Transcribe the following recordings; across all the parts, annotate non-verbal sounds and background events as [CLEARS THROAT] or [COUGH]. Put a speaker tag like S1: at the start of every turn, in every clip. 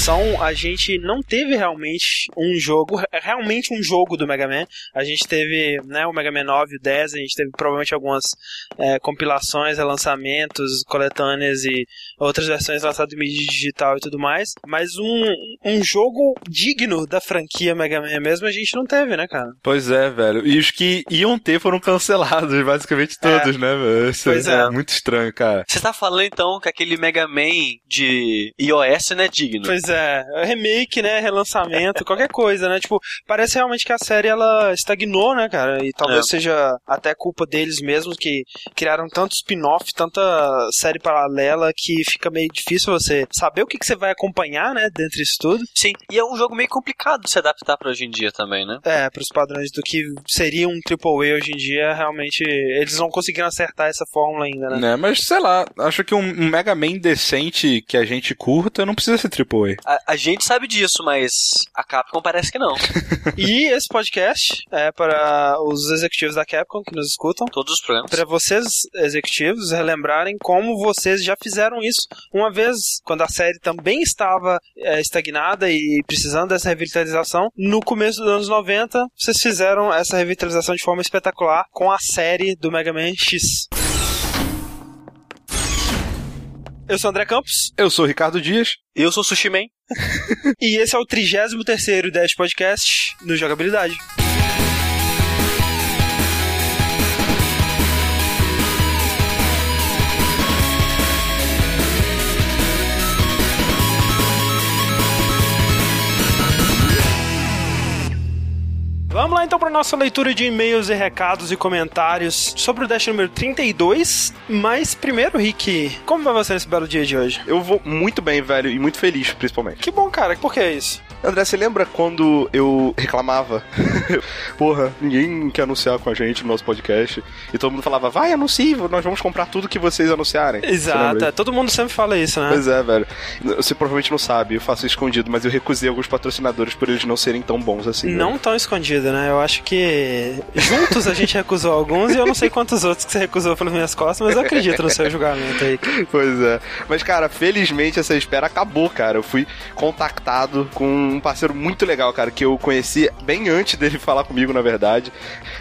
S1: geração, a gente não teve realmente um jogo, realmente um jogo do Mega Man. A gente teve, né, o Mega Man 9 e o 10, a gente teve provavelmente algumas é, compilações, relançamentos, coletâneas e outras versões lançadas em mídia digital e tudo mais. Mas um, um jogo digno da franquia Mega Man mesmo a gente não teve, né, cara?
S2: Pois é, velho. E os que iam ter foram cancelados, [LAUGHS] basicamente todos,
S1: É.
S2: né, velho? Isso
S1: Pois
S2: é.
S1: é.
S2: muito estranho, cara.
S3: Você tá falando então que aquele Mega Man de iOS não é digno?
S1: Pois é, remake, né, relançamento, qualquer coisa, né? Tipo, parece realmente que a série ela estagnou, né, cara? E talvez
S3: É.
S1: seja até culpa deles mesmos que criaram tanto spin-off, tanta série paralela que fica meio difícil você saber o que, que você vai acompanhar, né, dentro disso tudo.
S3: Sim, e é um jogo meio complicado de se adaptar pra hoje em dia também, né?
S1: É, pros padrões do que seria um AAA hoje em dia, realmente eles não conseguiram acertar essa fórmula ainda, né?
S2: Né, mas sei lá, acho que um, um Mega Man decente que a gente curta não precisa ser AAA.
S3: A, a gente sabe disso, mas a Capcom parece que não. [LAUGHS]
S1: E esse podcast é para os executivos da Capcom que nos escutam.
S3: Todos os programas.
S1: Para vocês, executivos, relembrarem como vocês já fizeram isso uma vez, quando a série também estava é, estagnada e precisando dessa revitalização. No começo dos anos 90, vocês fizeram essa revitalização de forma espetacular com a série do Mega Man X. Eu sou o André Campos
S2: Eu sou o Ricardo Dias.
S3: Eu sou Sushi Man. [LAUGHS]
S1: e esse é o 33º Dash Podcast no Jogabilidade. Vamos lá então para nossa leitura de e-mails e recados e comentários sobre o Dash número 32. Mas primeiro, Rick, como vai você nesse belo dia de hoje?
S4: Eu vou muito bem, velho, e muito feliz, principalmente.
S1: Que bom, cara. Por que isso?
S4: André, você lembra quando eu reclamava? [LAUGHS] Porra, ninguém quer anunciar com a gente no nosso podcast. E todo mundo falava, vai, anuncie, nós vamos comprar tudo que vocês anunciarem.
S1: Exato. é, Todo mundo sempre fala isso, né?
S4: Pois é, velho. Você provavelmente não sabe, eu faço escondido, mas eu recusei alguns patrocinadores por eles não serem tão bons assim. velho.
S1: Não tão escondido, né? Eu acho que juntos a gente recusou alguns e eu não sei quantos outros que você recusou pelas minhas costas, mas eu acredito no seu julgamento aí. [LAUGHS]
S4: Pois é. Mas, cara, felizmente essa espera acabou, cara. Eu fui contactado com um parceiro muito legal, cara, que eu conheci bem antes dele [LAUGHS] falar comigo, na verdade,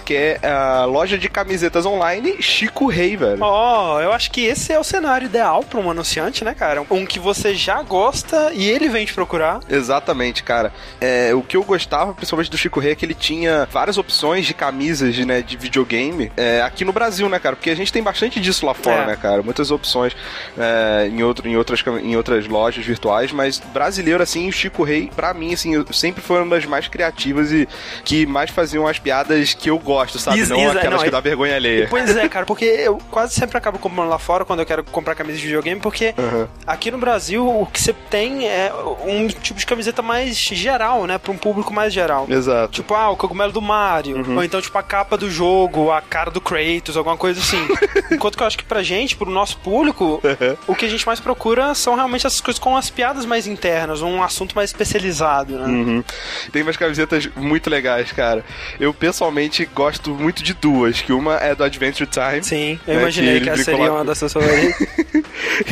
S4: que é a loja de camisetas online Chico Rei, velho.
S1: Ó, eu acho que esse é o cenário ideal para um anunciante, né, cara? Um que você já gosta e ele vem te procurar.
S4: Exatamente, cara. É, o que eu gostava, principalmente do Chico Rei, é que ele tinha várias opções de camisas, né, de videogame é, aqui no Brasil, né, cara? Porque a gente tem bastante disso lá fora,
S1: É.
S4: né, cara? Muitas opções é, em, outro, em, outras, em outras lojas virtuais, mas brasileiro, assim, o Chico Rei, pra mim, assim, eu- sempre foi uma das mais criativas e que mais faziam as piadas que eu gosto, sabe?
S1: Isso,
S4: não
S1: isso,
S4: aquelas
S1: não,
S4: que dá vergonha alheia.
S1: Pois é, cara, [LAUGHS] porque eu quase sempre acabo comprando lá fora quando eu quero comprar camisa de videogame, porque
S4: Aham.
S1: aqui no Brasil o que você tem é um tipo de camiseta mais geral, né? Pra um público mais geral.
S4: Exato.
S1: Tipo, ah, o cogumelo do Mario. Ou então, tipo, a capa do jogo, a cara do Kratos, alguma coisa assim. [LAUGHS] Enquanto que eu acho que pra gente, pro nosso público, o que a gente mais procura são realmente essas coisas com as piadas mais internas, um assunto mais especializado, né?
S4: Uhum. Tem umas camisetas muito legais, cara. Eu pessoalmente gosto muito de duas, que uma é do Adventure Time.
S1: Sim, eu
S4: né,
S1: imaginei
S4: eles
S1: que, essa seria
S4: lá
S1: uma das suas favoritas. [LAUGHS]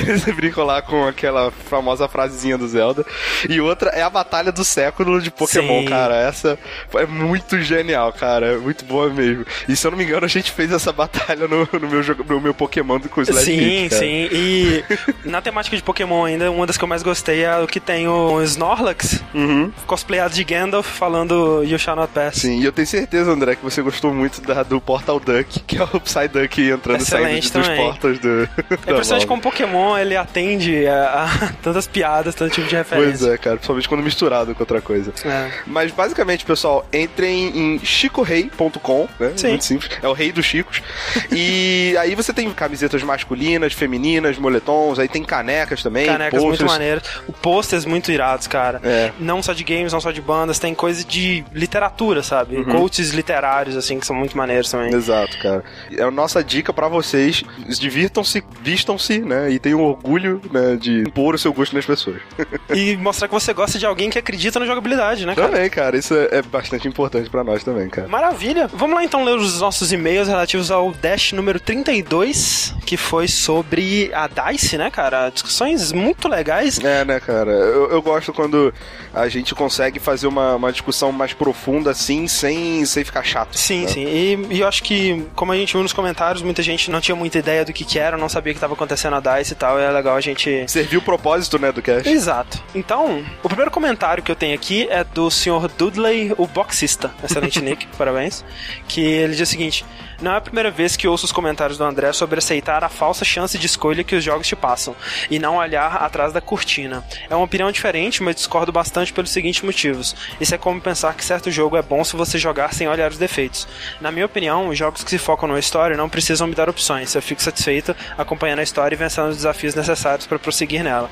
S4: Eles brincam lá com aquela famosa frasezinha do Zelda. E outra é a batalha do século de Pokémon,
S1: Sim.
S4: cara. Essa é muito genial, cara. É muito boa mesmo. E se eu não me engano, a gente fez essa batalha no, no meu, jogo, no meu Pokémon com o Slash
S1: Sim,
S4: Beat,
S1: sim. E na temática de Pokémon ainda, uma das que eu mais gostei é o que tem o Snorlax,
S4: Uhum.
S1: Cosplayado de Gandalf, falando You Shall Not Pass.
S4: Sim, e eu tenho certeza, André, que você gostou muito da, do Portal Duck, que é o Psyduck entrando e saindo
S1: Excelente
S4: de- dos
S1: também.
S4: portas do.
S1: É impressionante [LAUGHS] como Pokémon ele atende a, a [LAUGHS] tantas piadas, tanto tipo de
S4: Pois
S1: referência.
S4: é, cara, principalmente quando misturado com outra coisa.
S1: É.
S4: Mas basicamente, pessoal, entrem em chicorei.com, né?
S1: Sim.
S4: Muito simples. É o rei dos chicos. e [LAUGHS] aí você tem camisetas masculinas, femininas, moletons, aí tem canecas também,
S1: Canecas muito
S4: posters.
S1: maneiras. O posters muito irados, cara.
S4: É.
S1: não só de games, não só de bandas, tem coisa de literatura, sabe? Quotes literários, assim, que são muito maneiros também.
S4: Exato, cara. É a nossa dica pra vocês. Divirtam-se, vistam-se, né? E tenham orgulho né, de impor o seu gosto nas pessoas. [LAUGHS]
S1: E mostrar que você gosta de alguém que acredita na jogabilidade, né, cara?
S4: também, cara. Isso é é bastante importante pra nós também, cara.
S1: Maravilha. Vamos lá então ler os nossos e-mails relativos ao Dash número 32, que foi sobre a DICE, né, cara? Discussões muito legais.
S4: É, né, cara? Eu, eu gosto quando a gente consegue fazer uma, uma discussão mais profunda assim, sem, sem ficar chato.
S1: Sim,
S4: né?
S1: sim. E, e eu acho que, como a gente viu nos comentários, muita gente não tinha muita ideia do que, que era, não sabia que estava acontecendo a DICE e tal, e é legal a gente
S4: Serviu o propósito, né, do cast.
S1: Exato. Então, o primeiro comentário que eu tenho aqui é do Sr. Dudley, o boxista. Excelente [LAUGHS] nick, parabéns. Que ele diz o seguinte: Não é a primeira vez que ouço os comentários do André sobre aceitar a falsa chance de escolha que os jogos te passam e não olhar atrás da cortina. É uma opinião diferente, mas discordo bastante pelos seguintes motivos. Isso é como pensar que certo jogo é bom se você jogar sem olhar os defeitos. Na minha opinião, os jogos que se focam na história não precisam me dar opções. Eu fico satisfeito acompanhando a história e vencendo os desafios necessários para prosseguir nela.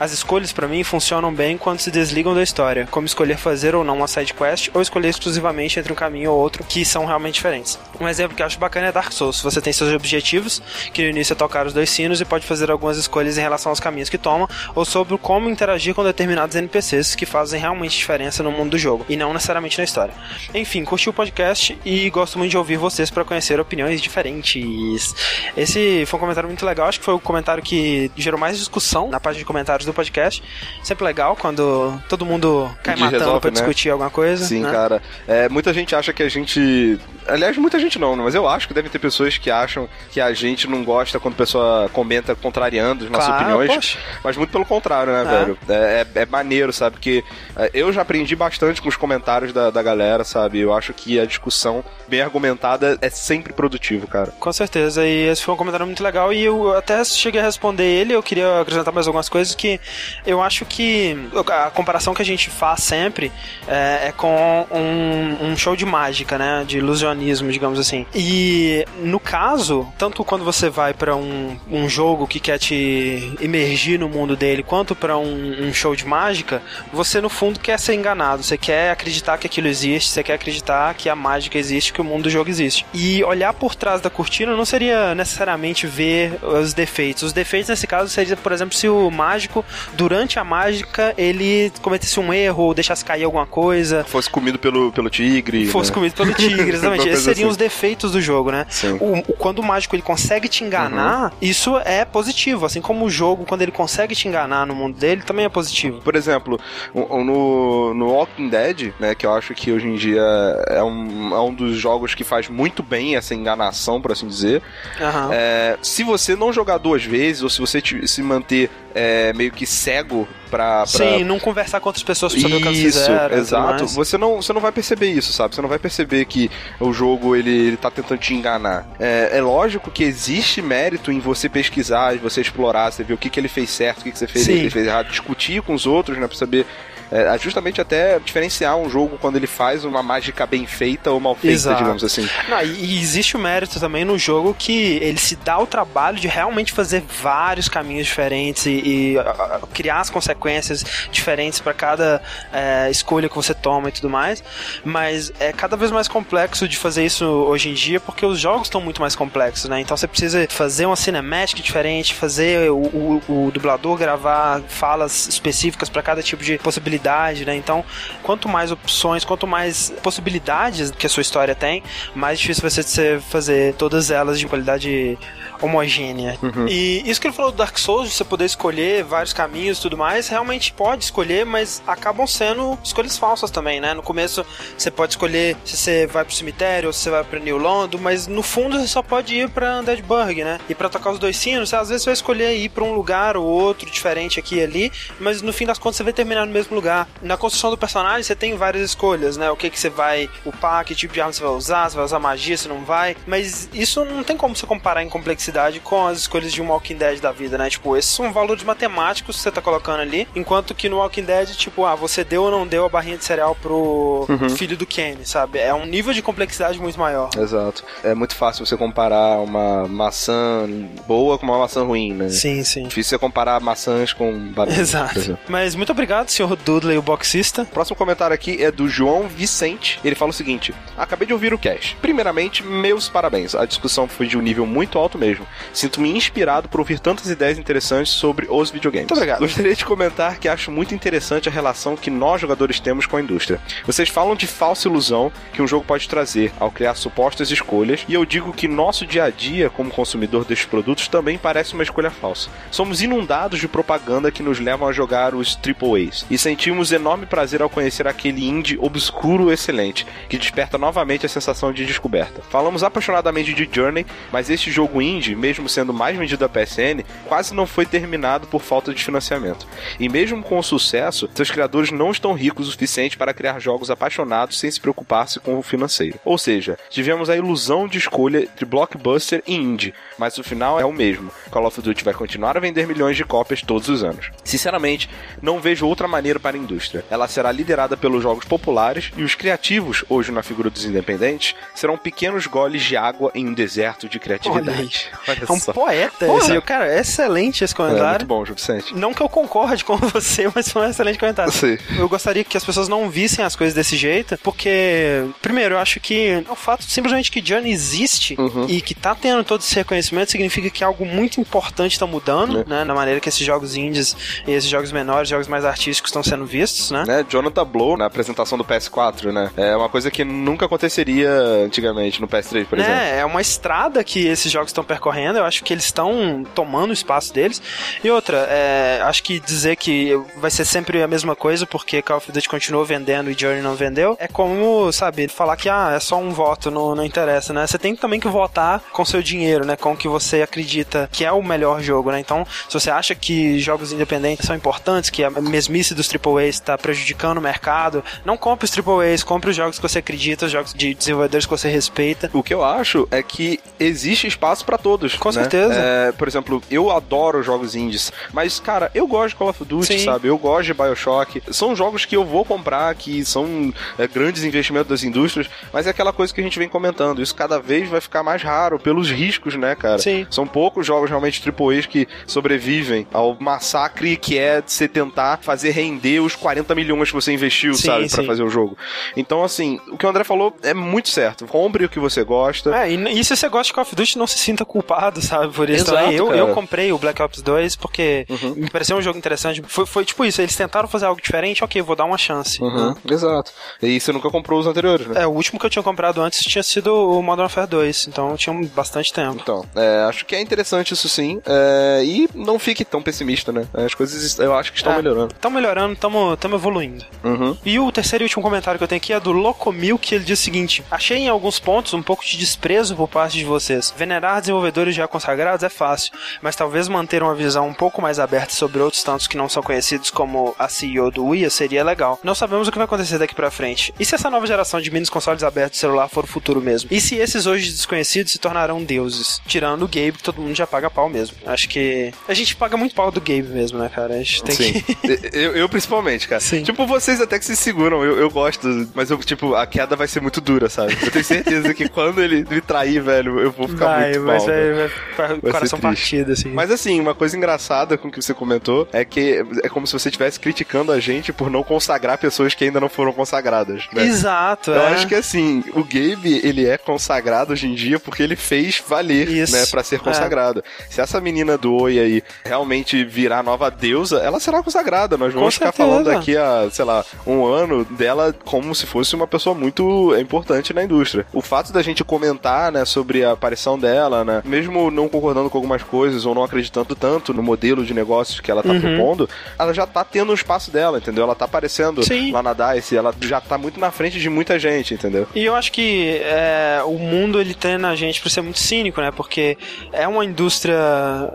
S1: As escolhas para mim funcionam bem quando se desligam da história, como escolher fazer ou não uma side quest ou escolher exclusivamente entre um caminho ou outro que são realmente diferentes. Um exemplo que eu acho bacana é Dark Souls. Você tem seus objetivos, que no início é tocar os dois sinos e pode fazer algumas escolhas em relação aos caminhos que toma ou sobre como interagir com determinados NPCs que fazem realmente diferença no mundo do jogo e não necessariamente na história. Enfim, curti o podcast e gosto muito de ouvir vocês para conhecer opiniões diferentes. Esse foi um comentário muito legal, acho que foi o comentário que gerou mais discussão na página de comentários do podcast. Sempre legal quando todo mundo cai
S4: De
S1: matando
S4: resolve,
S1: pra
S4: né?
S1: discutir alguma coisa.
S4: Sim,
S1: né?
S4: cara. É, muita gente acha que a gente. Aliás, muita gente não, mas eu acho que deve ter pessoas que acham que a gente não gosta quando a pessoa comenta contrariando as nossas
S1: Claro,
S4: opiniões.
S1: poxa.
S4: Mas muito pelo contrário, né,
S1: É.
S4: velho? É, é, é maneiro, sabe? Porque é, eu já aprendi bastante com os comentários da, da galera, sabe? Eu acho que a discussão bem argumentada é sempre produtivo, cara.
S1: Com certeza, e esse foi um comentário muito legal e eu até cheguei a responder ele, eu queria acrescentar mais algumas coisas que eu acho que a comparação que a gente faz sempre é, é com um, um show de mágica, né, de ilusionismo, digamos assim. E no caso, tanto quando você vai pra um, um jogo que quer te imergir no mundo dele, quanto pra um, um show de mágica, você no fundo quer ser enganado, você quer acreditar que aquilo existe, você quer acreditar que a mágica existe, que o mundo do jogo existe. E olhar por trás da cortina não seria necessariamente ver os defeitos. Os defeitos nesse caso seria, por exemplo, se o mágico, durante a mágica, ele cometesse um erro ou deixasse cair alguma coisa,
S4: Fosse comido pelo, pelo tigre.
S1: fosse
S4: né?
S1: comido pelo tigre, [LAUGHS] exatamente. Esses seriam
S4: assim.
S1: os defeitos do jogo, né?
S4: Sim.
S1: O, o- quando o mágico ele consegue te enganar, isso é positivo. Assim como o jogo, quando ele consegue te enganar no mundo dele, também é positivo.
S4: Por exemplo, no, no Walking Dead, né, que eu acho que hoje em dia é um, é um dos jogos que faz muito bem essa enganação, por assim dizer.
S1: Aham.
S4: É, se você não jogar duas vezes, ou se você te- se manter é, meio que cego pra. pra-
S1: Sim, não conversar com outras pessoas pra saber o que elas
S4: Isso,
S1: fizeram.
S4: exato. Você não, você não vai perceber isso, sabe? Você não vai perceber que o jogo ele, ele tá tentando te enganar. É, é lógico que existe mérito em você pesquisar, em você explorar, você ver o que, que ele fez certo, o que, que você fez, ele fez errado, discutir com os outros, né? Pra saber. É, justamente até diferenciar um jogo quando ele faz uma mágica bem feita ou mal feita,
S1: Exato.
S4: digamos assim.
S1: Não, e, existe o mérito também no jogo que ele se dá o trabalho de realmente fazer vários caminhos diferentes e, e, a- criar as consequências diferentes para cada é, escolha que você toma e tudo mais. Mas é cada vez mais complexo de fazer isso hoje em dia porque os jogos estão muito mais complexos, né? Então você precisa fazer uma cinematic diferente, fazer o, o- o dublador gravar falas específicas para cada tipo de possibilidade, né? Então, quanto mais opções, quanto mais possibilidades que a sua história tem, mais difícil vai ser de você fazer todas elas de qualidade homogênea. E isso que ele falou do Dark Souls, você poder escolher vários caminhos e tudo mais, realmente pode escolher, mas acabam sendo escolhas falsas também, né? No começo você pode escolher se você vai pro cemitério ou se você vai pra New London, mas no fundo você só pode ir pra Deadburg, né? E pra tocar os dois sinos, você, às vezes você vai escolher ir pra um lugar ou outro diferente aqui e ali, mas no fim das contas você vai terminar no mesmo lugar. Na construção do personagem você tem várias escolhas, né? O que que você vai upar, que tipo de arma você vai usar, você vai usar magia, se não vai, mas isso não tem como você comparar em complexidade com as escolhas de um Walking Dead da vida, né? Tipo, esses são valores matemáticos que você tá colocando ali, enquanto que no Walking Dead, tipo, ah, você deu ou não deu a barrinha de cereal pro filho do Kenny, sabe? É um nível de complexidade muito maior.
S4: Exato. É muito fácil você comparar uma maçã boa com uma maçã ruim, né?
S1: Sim, sim.
S4: Difícil você comparar maçãs com
S1: Exato. Mas muito obrigado, senhor Dudley, o boxista.
S4: Próximo comentário aqui é do João Vicente. Ele fala o seguinte: Acabei de ouvir o cast. Primeiramente, meus parabéns. A discussão foi de um nível muito alto mesmo. Sinto-me inspirado por ouvir tantas ideias interessantes sobre os videogames.
S1: Muito obrigado.
S4: Gostaria de comentar que acho muito interessante a relação que nós jogadores temos com a indústria. Vocês falam de falsa ilusão que um jogo pode trazer ao criar supostas escolhas, e eu digo que nosso dia a dia como consumidor destes produtos também parece uma escolha falsa. Somos inundados de propaganda que nos levam a jogar os AAAs e sentimos enorme prazer ao conhecer aquele indie obscuro excelente que desperta novamente a sensação de descoberta. Falamos apaixonadamente de Journey, mas este jogo indie, mesmo sendo mais vendido da PSN, quase não foi terminado por falta de financiamento. E mesmo com o sucesso, seus criadores não estão ricos o suficiente para criar jogos apaixonados sem se preocupar-se com o financeiro. Ou seja, tivemos a ilusão de escolha entre blockbuster e indie, mas o final é o mesmo. Call of Duty vai continuar a vender milhões de cópias todos os anos. Sinceramente, não vejo outra maneira para a indústria. Ela será liderada pelos jogos populares e os criativos, hoje na figura dos independentes, serão pequenos goles de água em um deserto de criatividade. Olha, [LAUGHS]
S1: É um
S4: só.
S1: poeta
S4: Porra.
S1: esse. Cara, é excelente esse
S4: É, muito
S1: comentário.
S4: bom, Gil Vicente.
S1: Não que eu concorde com [LAUGHS] você, mas foi um excelente comentário.
S4: Sei.
S1: Eu gostaria que as pessoas não vissem as coisas desse jeito, porque, primeiro, eu acho que o fato simplesmente que Journey existe
S4: Uhum.
S1: e que tá tendo todo esse reconhecimento significa que algo muito importante tá mudando,
S4: É.
S1: né? Na maneira que esses jogos indies e esses jogos menores, jogos mais artísticos estão sendo vistos, né?
S4: né, Jonathan Blow na apresentação do PS4, né? É uma coisa que nunca aconteceria antigamente no PS3, por exemplo.
S1: Né, é uma estrada que esses jogos estão percorrendo. Eu acho que eles estão tomando o espaço deles. E outra, é, acho que dizer que vai ser sempre a mesma coisa porque Call of Duty continuou vendendo e Journey não vendeu é como, sabe, falar que ah, é só um voto, não, não interessa, né? Você tem também que votar com seu dinheiro, né? Com o que você acredita que é o melhor jogo, né? Então, se você acha que jogos independentes são importantes, que a mesmice dos AAAs está prejudicando o mercado, não compre os AAAs, compre os jogos que você acredita, os jogos de desenvolvedores que você respeita.
S4: O que eu acho é que existe espaço pra todos.
S1: Com
S4: né?
S1: certeza.
S4: É, por exemplo, eu adoro jogos indies, mas, cara, eu gosto de Call of Duty,
S1: Sim.
S4: sabe? Eu gosto de Bioshock. São jogos que eu vou comprar, que são é, grandes investimentos das indústrias, mas é aquela coisa que a gente vem comentando. Isso cada vez vai ficar mais raro pelos riscos, né, cara?
S1: Sim.
S4: São poucos jogos realmente AAAs que sobrevivem ao massacre que é você tentar fazer render os 40 milhões que você investiu,
S1: Sim,
S4: sabe, pra
S1: sim.
S4: fazer o jogo. Então, assim, o que o André falou é muito certo. Compre o que você gosta.
S1: É, e, e se você gosta de Call of Duty, não se sinta culpado, sabe, por isso
S4: Exato,
S1: também. Eu,
S4: cara.
S1: eu comprei o Black Ops 2 porque
S4: Uhum.
S1: me pareceu um jogo interessante. Foi, foi tipo isso, eles tentaram fazer algo diferente, ok, vou dar uma chance.
S4: Uhum, Exato. E você nunca comprou os anteriores, né?
S1: É, o último que eu tinha comprado antes tinha sido o Modern Warfare 2, então tinha bastante tempo.
S4: Então, é, acho que é interessante isso sim. é, e não fique tão pessimista, né? As coisas eu acho que estão
S1: É.
S4: melhorando.
S1: Estão melhorando, estamos evoluindo.
S4: Uhum.
S1: E o terceiro e último comentário que eu tenho aqui é do Locomil, que ele diz o seguinte: Achei em alguns pontos um pouco de desprezo por parte de vocês. Venerar desenvolvedores já consagrados é fácil, mas talvez manter uma visão um pouco mais aberta sobre outros tantos que não são conhecidos como a CEO do Wii seria legal. Não sabemos o que vai acontecer daqui pra frente. E se essa nova geração de minis consoles abertos celular for o futuro mesmo? E se esses hoje desconhecidos se tornarão deuses? Tirando o Gabe, que todo mundo já paga pau mesmo. Acho que a gente paga muito pau do Gabe mesmo, né, cara? A gente tem
S4: Sim.
S1: que.
S4: eu, eu principalmente, cara.
S1: Sim.
S4: Tipo, vocês até que se seguram, eu, eu gosto, mas eu, tipo, a queda vai ser muito dura, sabe? Eu tenho certeza que quando ele me trair, velho, eu vou ficar
S1: Vai,
S4: muito
S1: mas
S4: mal.
S1: vai, vai, vai, coração partido, assim.
S4: Mas assim, uma coisa engraçada com o que você comentou é que é como se você estivesse criticando a gente por não consagrar pessoas que ainda não foram consagradas. Né?
S1: Exato,
S4: Eu
S1: é.
S4: acho que assim, o Gabe, ele é consagrado hoje em dia porque ele fez valer,
S1: Isso.
S4: né, pra ser consagrado. Se essa menina do Oi aí realmente virar nova deusa, ela será consagrada. Nós vamos ficar
S1: certeza.
S4: Falando daqui a, sei lá, um ano dela como se fosse uma pessoa muito importante na indústria. O fato da gente comentar, né, sobre a aparição dela, né, mesmo não concordando com algumas coisas ou não acreditando tanto no modelo de negócios que ela tá
S1: Uhum.
S4: propondo, ela já tá tendo um espaço dela, entendeu? Ela tá aparecendo
S1: Sim.
S4: lá na DICE, ela já tá muito na frente de muita gente, entendeu?
S1: E eu acho que é, o mundo ele treina a gente pra ser muito cínico, né? Porque é uma indústria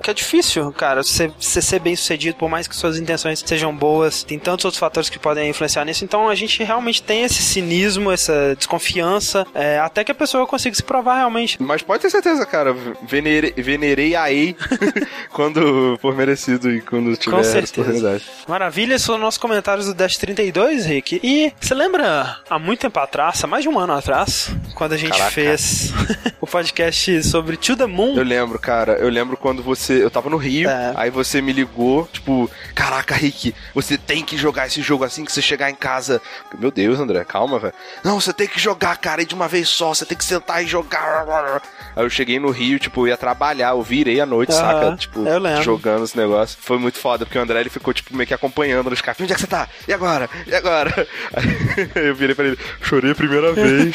S1: que é difícil, cara, você, você ser bem sucedido, por mais que suas intenções sejam boas, tem tantos outros fatores que podem influenciar nisso. Então a gente realmente tem esse cinismo, essa desconfiança, é, até que a pessoa consiga se provar realmente.
S4: Mas pode ter certeza, cara. Venere, venerei a EI [LAUGHS] quando for merecido e quando tiver
S1: Com certeza.
S4: oportunidade.
S1: Maravilha, esses foram nossos comentários do Dash 32, Rick. E você lembra há muito tempo atrás, há mais de um ano atrás, quando a gente
S4: Caraca.
S1: fez [LAUGHS] o podcast sobre To the Moon?
S4: Eu lembro, cara, eu lembro quando você. Eu tava no Rio,
S1: É.
S4: aí você me ligou, tipo, caraca, Rick, você tem que
S5: que jogar esse jogo assim que você chegar em casa. Meu Deus, André, calma, velho. Não, você tem que jogar, cara, e de uma vez só, você tem que sentar e jogar. Aí eu cheguei no Rio, tipo, ia trabalhar, eu virei à noite,
S1: Aham,
S5: saca? Tipo, jogando esse negócio. Foi muito foda, porque o André ele ficou, tipo, meio que acompanhando nos cafés. Onde é que você tá? E agora? E agora? [LAUGHS] Aí eu virei pra ele, chorei a primeira vez.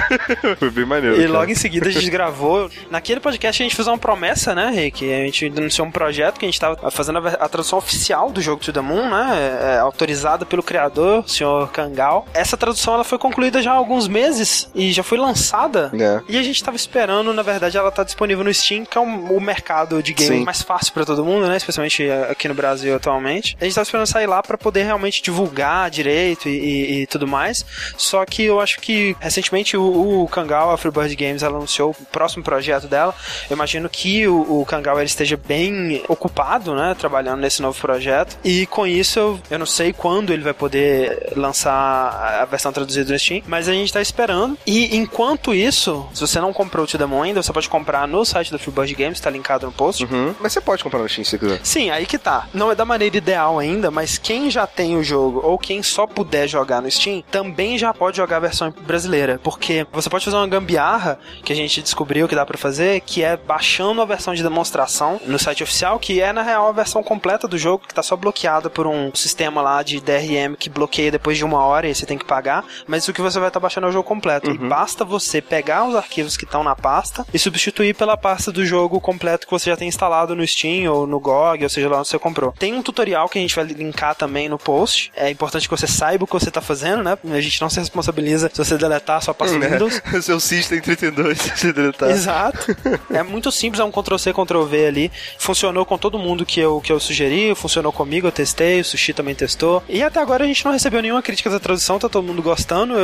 S5: [LAUGHS] Foi bem maneiro.
S1: E
S5: cara.
S1: logo em seguida a gente gravou. Naquele podcast a gente fez uma promessa, né, Rick? A gente anunciou um projeto que a gente tava fazendo a, a tradução oficial do jogo To The Moon, né? É, autorizada pelo criador, o senhor Kangal. Essa tradução ela foi concluída já há alguns meses e já foi lançada.
S5: É.
S1: E a gente tava esperando, na verdade, ela tá disponível no Steam, que é um- o mercado de game
S5: Sim.
S1: mais fácil pra todo mundo, né? Especialmente aqui no Brasil atualmente. A gente tava esperando sair lá pra poder realmente divulgar direito e, e- e tudo mais. Só que eu acho que recentemente o, o Kangal, a Freebird Games, ela anunciou o próximo projeto dela. Eu imagino que o, o Kangal ele esteja bem ocupado, né? Trabalhando nesse novo projeto. E com isso eu, eu não sei quando ele vai poder lançar a versão traduzida no Steam, mas a gente tá esperando. E enquanto isso, se você não comprou o To The Moon ainda, você pode comprar no site da Freebird Games, tá linkado no post.
S5: Uhum. Mas você pode comprar no Steam se quiser.
S1: Sim, aí que tá. Não é da maneira ideal ainda, mas quem já tem o jogo ou quem só puder jogar no Steam, também já pode jogar a versão brasileira. Porque você pode fazer uma gambiarra que a gente descobriu que dá pra fazer, que é baixando a versão de demonstração no site oficial, que é na real a versão completa do jogo, que tá só bloqueada por um sistema lá de DRM que bloqueia depois de uma hora e você tem que pagar. Mas o que você vai estar baixando é o jogo completo. E basta você pegar os arquivos que estão na pasta e substituir pela pasta do jogo completo que você já tem instalado no Steam ou no GOG, ou seja lá onde você comprou. Tem um tutorial que a gente vai linkar também no post. É importante que você saiba o que você está fazendo, né? A gente não se responsabiliza se você deletar a sua pasta Windows. [LAUGHS]
S5: Seu System 32, se deletar.
S1: Exato. É muito simples, é um Ctrl-C, Ctrl-V ali. Funcionou com todo mundo que eu, que eu sugeri, funcionou comigo, eu testei, o Sushi também testou. E até agora a gente não recebeu nenhuma crítica da tradução, tá todo mundo gostando.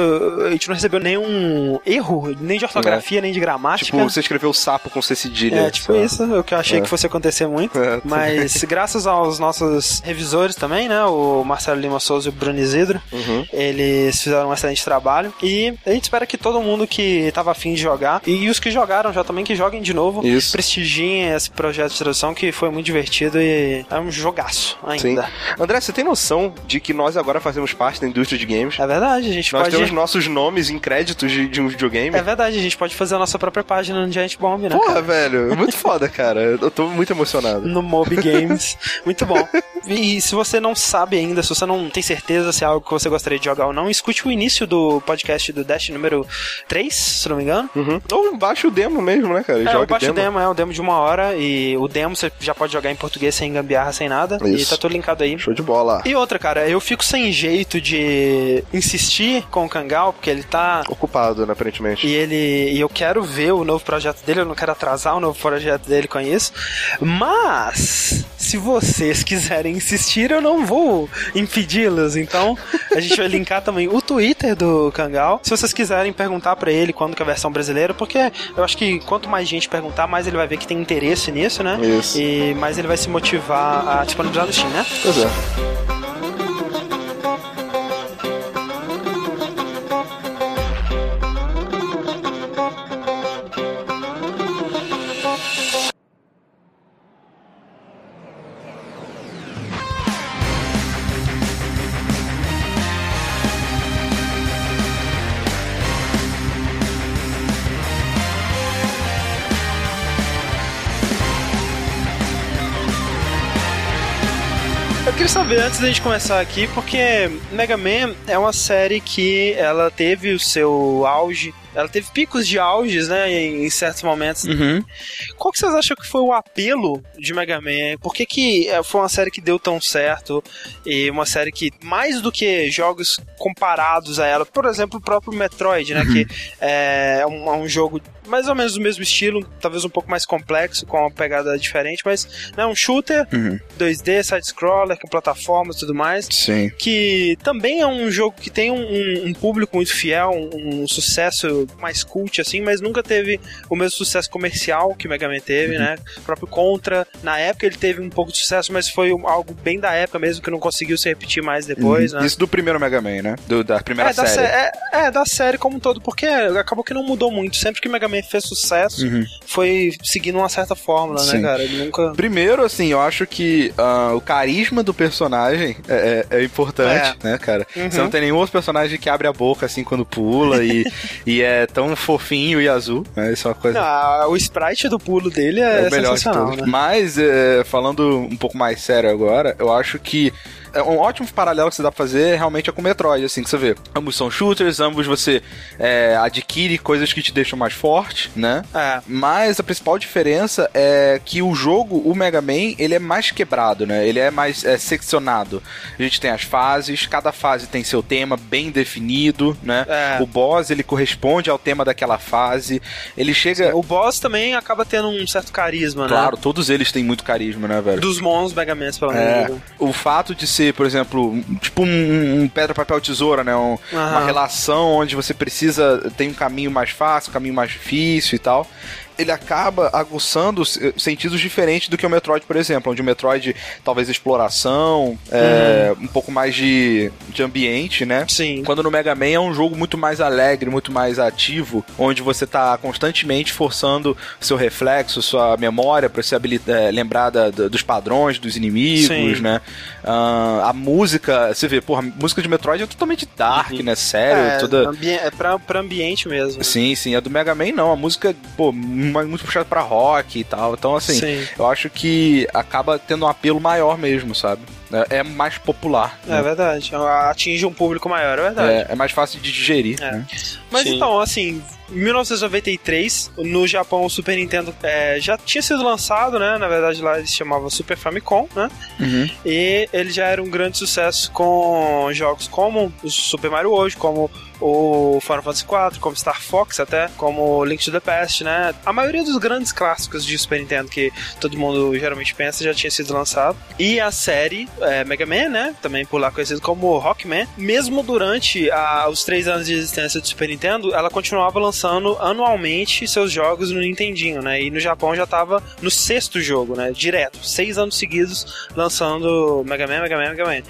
S1: A gente não recebeu nenhum erro, nem de ortografia, nem de gramática.
S5: Tipo, você escreveu sapo com C cedilha.
S1: É, tipo
S5: lá.
S1: isso, o que eu achei
S5: É.
S1: que fosse acontecer muito. [LAUGHS]
S5: É,
S1: mas [LAUGHS] graças aos nossos revisores também, né? O Marcelo Lima Souza e o Bruno Isidro,
S5: Uhum.
S1: eles fizeram um excelente trabalho. E a gente espera que todo mundo que tava afim de jogar, e os que jogaram já também, que joguem de novo,
S5: Isso.
S1: prestigiem esse projeto de tradução que foi muito divertido e é um jogaço
S5: Sim.
S1: ainda.
S5: André, você tem noção de que nós agora fazemos parte da indústria de games?
S1: É verdade, a gente
S5: Nós
S1: pode.
S5: temos nossos nomes em créditos de, de um videogame.
S1: É verdade, a gente pode fazer a nossa própria página no Giant Bomb, né?
S5: Porra,
S1: cara?
S5: velho, é muito foda, cara. Eu tô muito emocionado.
S1: no Mob Games. Muito bom. E se você não sabe ainda, se você não tem certeza se é algo que você gostaria de jogar ou não, escute o início do podcast do Dash número 3, se não me engano.
S5: Uhum. Ou baixa o demo mesmo, né, cara?
S1: É,
S5: Joga
S1: o baixo demo. é um demo de uma hora e o demo você já pode jogar em português sem gambiarra, sem nada. E
S5: Isso.
S1: tá tudo linkado aí.
S5: Show de bola.
S1: E outra, cara, eu fico sem jeito de insistir com o Kangal, porque ele tá
S5: Ocupado, né, aparentemente.
S1: e ele e eu quero ver o novo projeto dele, eu não quero atrasar o novo projeto dele com isso. Mas se vocês quiserem insistir, eu não vou impedi-los. Então, a gente vai linkar também o Twitter do Kangal. Se vocês quiserem perguntar pra ele quando que é a versão brasileira, porque eu acho que quanto mais gente perguntar, mais ele vai ver que tem interesse nisso, né?
S5: Isso.
S1: E mais ele vai se motivar a disponibilizar no Steam, né?
S5: Pois é.
S1: Saber, antes da gente começar aqui, porque Mega Man é uma série que ela teve o seu auge, ela teve picos de auges, né, em, certos momentos.
S4: Uhum.
S1: Qual que vocês acham que foi o apelo de Mega Man? Por que, que eh, foi uma série que deu tão certo e uma série que, mais do que jogos comparados a ela, por exemplo, o próprio Metroid, né, que é um, é um jogo mais ou menos do mesmo estilo, talvez um pouco mais complexo, com uma pegada diferente, mas é um shooter,
S4: Uhum.
S1: 2D, side-scroller, com plataformas e tudo mais
S4: Sim.
S1: que também é um jogo que tem um, um- um público muito fiel, um, um sucesso mais cult, assim, mas nunca teve o mesmo sucesso comercial que o Mega Man teve, né? O próprio Contra, na época ele teve um pouco de sucesso, mas foi algo bem da época mesmo, que não conseguiu se repetir mais depois, né?
S4: Isso do primeiro Mega Man, né? Do- da primeira
S1: É da,
S4: série.
S1: sé- é, é, da série como um todo, porque acabou que não mudou muito. Sempre que o Mega Man fez sucesso,
S4: Uhum.
S1: foi seguindo uma certa fórmula,
S4: Sim.
S1: né, cara? Ele nunca.
S4: Primeiro, assim, eu acho que ah, o carisma do personagem é, é- é importante, né, cara?
S1: Uhum.
S4: Você não tem nenhum outro personagem que abre a boca assim quando pula e, [LAUGHS] e é tão fofinho e azul, né? Isso é uma coisa.
S1: Ah, o sprite do pulo dele é,
S4: É o melhor
S1: sensacional, né?
S4: Mas, é, falando um pouco mais sério agora, eu acho que é um ótimo paralelo que você dá pra fazer realmente é com o Metroid, assim, que você vê. Ambos são shooters, ambos você é, adquire coisas que te deixam mais forte, né?
S1: É.
S4: Mas a principal diferença é que o jogo, o Mega Man, ele é mais quebrado, né? Ele é mais é, seccionado. A gente tem as fases, cada fase tem seu tema bem definido, né?
S1: É.
S4: O boss, ele corresponde ao tema daquela fase. Ele chega...
S1: O boss também acaba tendo um certo carisma,
S4: Claro,
S1: né?
S4: todos eles têm muito carisma, né, velho?
S1: Dos Mons Mega Man, pelo
S4: É,
S1: menos.
S4: o fato de ser, por exemplo, tipo um, um pedra, papel, tesoura, né? Um- uma relação onde você precisa, tem um caminho mais fácil, um caminho mais difícil e tal. Ele acaba aguçando eh, sentidos diferentes do que o Metroid, por exemplo, onde o Metroid talvez exploração, é, um pouco mais de, de ambiente, né?
S1: Sim.
S4: Quando no Mega Man é um jogo muito mais alegre, muito mais ativo, onde você tá constantemente forçando seu reflexo, sua memória pra se eh, lembrar da- da- dos padrões, dos inimigos,
S1: Sim.
S4: né? Ah, a música, você vê, porra, a música de Metroid é totalmente dark, né? Sério,
S1: é,
S4: toda.
S1: ambi- é pra, pra ambiente mesmo.
S4: Sim, sim. A do Mega Man não. A música, pô, muito puxada pra rock e tal. Então, assim,
S1: Sim.
S4: eu acho que acaba tendo um apelo maior mesmo, sabe? É, é mais popular.
S1: É
S4: né?
S1: verdade. Atinge um público maior, é verdade.
S4: É, é mais fácil de digerir.
S1: É.
S4: né?
S1: Mas
S3: Sim.
S1: então, assim, em 1993, no Japão, o Super Nintendo é, já tinha sido lançado, né? Na verdade, lá ele se chamava Super Famicom, né?
S4: Uhum.
S1: E ele já era um grande sucesso com jogos como o Super Mario hoje, como o Final Fantasy IV, como Star Fox até, como Link to the Past, né? A maioria dos grandes clássicos de Super Nintendo que todo mundo geralmente pensa já tinha sido lançado. E a série é, Mega Man, né? Também por lá conhecido como Rockman. Mesmo durante a- os três anos de existência do Super Nintendo, ela continuava lançando anualmente seus jogos no Nintendinho, né? E no Japão já tava no sexto jogo, né? Direto. Seis anos seguidos lançando Mega Man, Mega Man, Mega Man.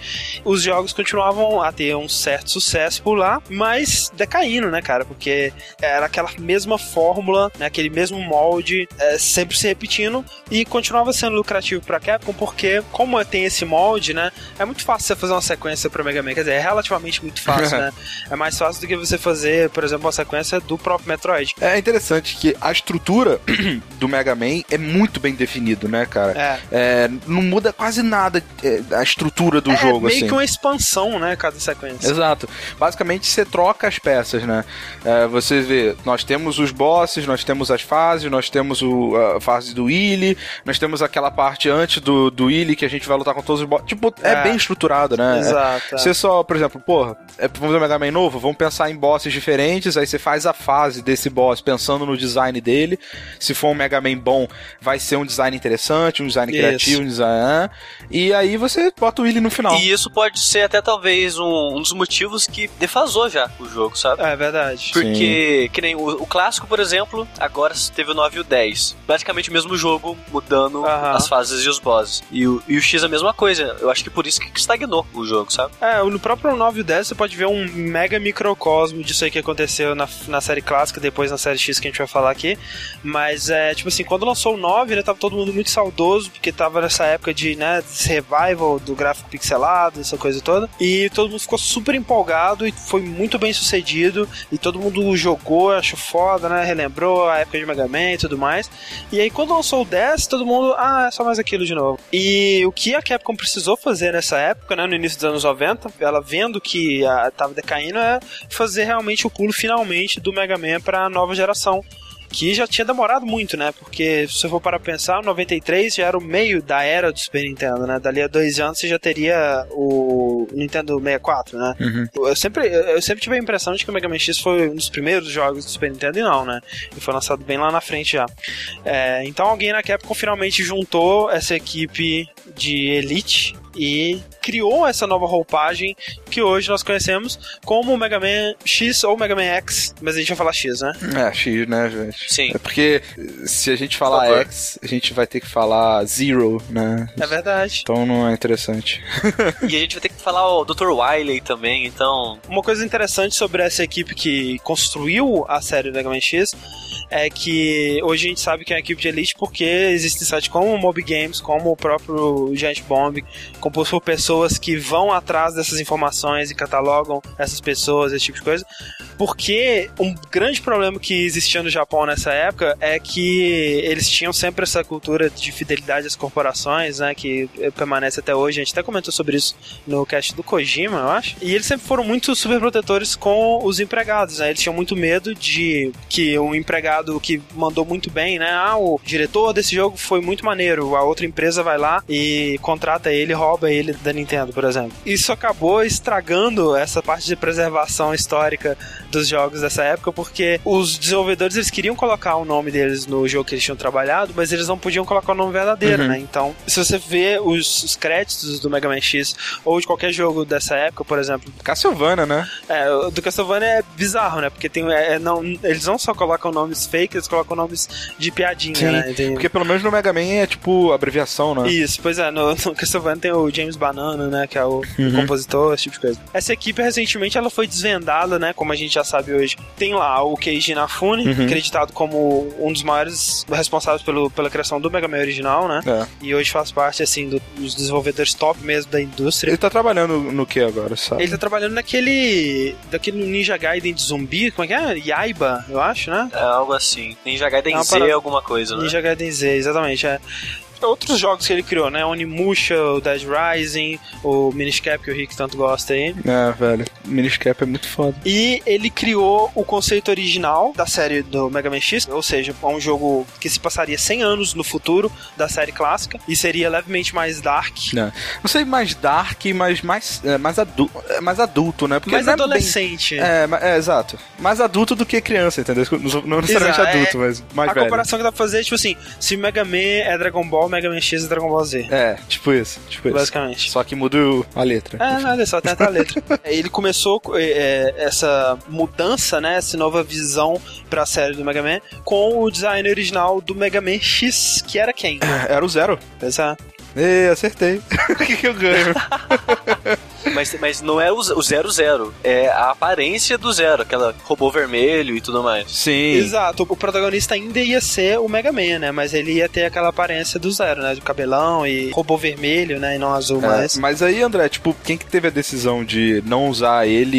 S1: Os jogos continuavam a ter um certo sucesso por lá, mas decaindo, né, cara? Porque era aquela mesma fórmula, né, aquele mesmo molde, é, sempre se repetindo e continuava sendo lucrativo pra Capcom porque, como tem esse molde, né, é muito fácil você fazer uma sequência pro Mega Man. Quer dizer, é relativamente muito fácil, [LAUGHS] né? É mais fácil do que você fazer, por exemplo, uma sequência do próprio Metroid.
S4: É interessante que a estrutura [CLEARS THROAT] do Mega Man é muito bem definido, né, cara?
S1: É.
S4: É, não muda quase nada é, a estrutura do
S1: é
S4: jogo,
S1: meio
S4: assim.
S1: que uma expansão, né, cada sequência.
S4: Exato. Basicamente, você troca as peças, né? É, você vê, nós temos os bosses, nós temos as fases, nós temos o, a fase do Willy, nós temos aquela parte antes do, do Willy que a gente vai lutar com todos os bosses. Tipo, é,
S1: É.
S4: bem estruturado, né?
S1: Exato. é.
S4: Você só, por exemplo, porra, é, vamos ver o Mega Man novo, vamos pensar em bosses diferentes, aí você faz a fase desse boss pensando no design dele. Se for um Mega Man bom, vai ser um design interessante, um design
S1: Isso.
S4: criativo, um design. ah, E aí você bota o Willy no final.
S3: E isso pode ser até talvez um, um dos motivos que defasou já o jogo, sabe?
S1: É verdade.
S3: Porque, que nem o, o clássico, por exemplo, agora teve o 9 e o 10. Praticamente o mesmo jogo, mudando
S1: Aham.
S3: as fases e os bosses. E o, e o X a mesma coisa. Eu acho que por isso que estagnou o jogo, sabe?
S1: É, no próprio 9 e o 10 você pode ver um mega microcosmo disso aí que aconteceu na, na série clássica, depois na série X que a gente vai falar aqui. Mas é, tipo assim, quando lançou o 9, né, tava todo mundo muito saudoso, porque tava nessa época de, né, revival do gráfico pixelado, essa coisa toda. E todo mundo ficou super empolgado e foi muito bem sucedido. E todo mundo jogou, achou foda, né? Relembrou a época de Mega Man e tudo mais. E aí quando lançou o 10, todo mundo, ah, é só mais aquilo de novo. E o que a Capcom precisou fazer nessa época, né, no início dos anos 90, ela vendo que ah, tava decaindo, é fazer realmente o pulo finalmente do Mega Man pra nova geração. Que já tinha demorado muito, né? Porque se você for para pensar, 93 já era o meio da era do Super Nintendo, né? Dali a dois anos você já teria o Nintendo 64, né?
S4: Uhum.
S1: Eu sempre, eu sempre tive a impressão de que o Mega Man X foi um dos primeiros jogos do Super Nintendo e não, né? Ele foi lançado bem lá na frente já. É, então alguém na Capcom finalmente juntou essa equipe de elite e criou essa nova roupagem que hoje nós conhecemos como o Mega Man X ou Mega Man X, mas a gente vai falar X, né?
S4: É, X, né, gente?
S3: Sim.
S4: É porque se a gente falar
S3: Por.
S4: X, a gente vai ter que falar Zero, né?
S1: É verdade.
S4: Então não é interessante. [LAUGHS]
S3: E a gente vai ter que falar o Dr. Wily também, então.
S1: Uma coisa interessante sobre essa equipe que construiu a série Mega Man X é que hoje a gente sabe que é uma equipe de elite porque existem sites como o Mob Games, como o próprio Giant Bomb, composto por pessoas que vão atrás dessas informações e catalogam essas pessoas, esse tipo de coisa. Porque um grande problema que existia no Japão nessa época é que eles tinham sempre essa cultura de fidelidade às corporações, né, que permanece até hoje. A gente até comentou sobre isso no cast do Kojima, eu acho. E eles sempre foram muito super protetores com os empregados, né? Eles tinham muito medo de que um empregado que mandou muito bem, né? Ah, o diretor desse jogo foi muito maneiro. A outra empresa vai lá e contrata ele, rouba ele da Nintendo, por exemplo. Isso acabou estragando essa parte de preservação histórica dos jogos dessa época, porque os desenvolvedores eles queriam colocar o nome deles no jogo que eles tinham trabalhado, mas eles não podiam colocar o nome verdadeiro,
S4: Uhum.
S1: né? Então, se você vê os, os créditos do Mega Man X ou de qualquer jogo dessa época, por exemplo,
S4: Castlevania, né?
S1: é, do Castlevania é bizarro, né? Porque tem, é, não, eles não só colocam nomes fake, eles colocam nomes de piadinha,
S4: Sim,
S1: né? Tem-
S4: Porque pelo menos no Mega Man é tipo abreviação, né?
S1: Isso, pois é, no, no Castlevania tem o James Banana, né, que é o, o compositor, esse tipo de coisa. Essa equipe, recentemente, ela foi desvendada, né, como a gente já sabe hoje. Tem lá o Keiji Inafune, acreditado como um dos maiores responsáveis pelo, pela criação do Mega Man original, né,
S4: É.
S1: e hoje faz parte, assim, do- dos desenvolvedores top mesmo da indústria.
S4: Ele tá trabalhando no que agora, sabe?
S1: Ele tá trabalhando naquele. daquele Ninja Gaiden de zumbi, como é que é? Yaiba, eu acho, né?
S3: É algo assim. Ninja Gaiden
S1: É
S3: Z,
S1: parada-
S3: alguma coisa, né?
S1: Ninja Gaiden Z, exatamente. É. Outros jogos que ele criou, né? Onimusha, o Dead Rising, o Minish Cap, que o Rick tanto gosta aí.
S4: É, velho. Minish Cap é muito foda.
S1: E ele criou o conceito original da série do Mega Man X, ou seja, é um jogo que se passaria 100 anos no futuro da série clássica e seria levemente mais dark.
S4: Né? Não sei mais dark, mas mais, é, mais, adu é, mais adulto, né? Porque
S1: mais
S4: não é bem-
S1: adolescente.
S4: É, ma- é, exato. Mais adulto do que criança, entendeu? Não, não necessariamente
S1: Exato,
S4: adulto,
S1: é-
S4: mas mais
S1: a
S4: velho.
S1: comparação que dá pra fazer é tipo assim: se Mega Man é Dragon Ball, Mega Man X é Dragon Ball Z.
S4: É, tipo isso, tipo isso.
S1: Basicamente.
S4: Só que muda a letra.
S1: É, nada, só tem até a letra. [LAUGHS] Ele começou é, é, essa mudança, né, essa nova visão pra série do Mega Man com o design original do Mega Man X, que era quem?
S4: Era o zero.
S1: Essa,
S4: Ê, acertei. [LAUGHS] O que, que eu ganho? [LAUGHS]
S3: Mas, mas não é o o 00, é a aparência do zero, aquela robô vermelho e tudo mais.
S4: Sim.
S1: Exato, o protagonista ainda ia ser o Mega Man, né, mas ele ia ter aquela aparência do zero, né, do cabelão e robô vermelho, né, e não azul
S4: É,
S1: mais.
S4: mas aí, André, tipo, quem que teve a decisão de não usar ele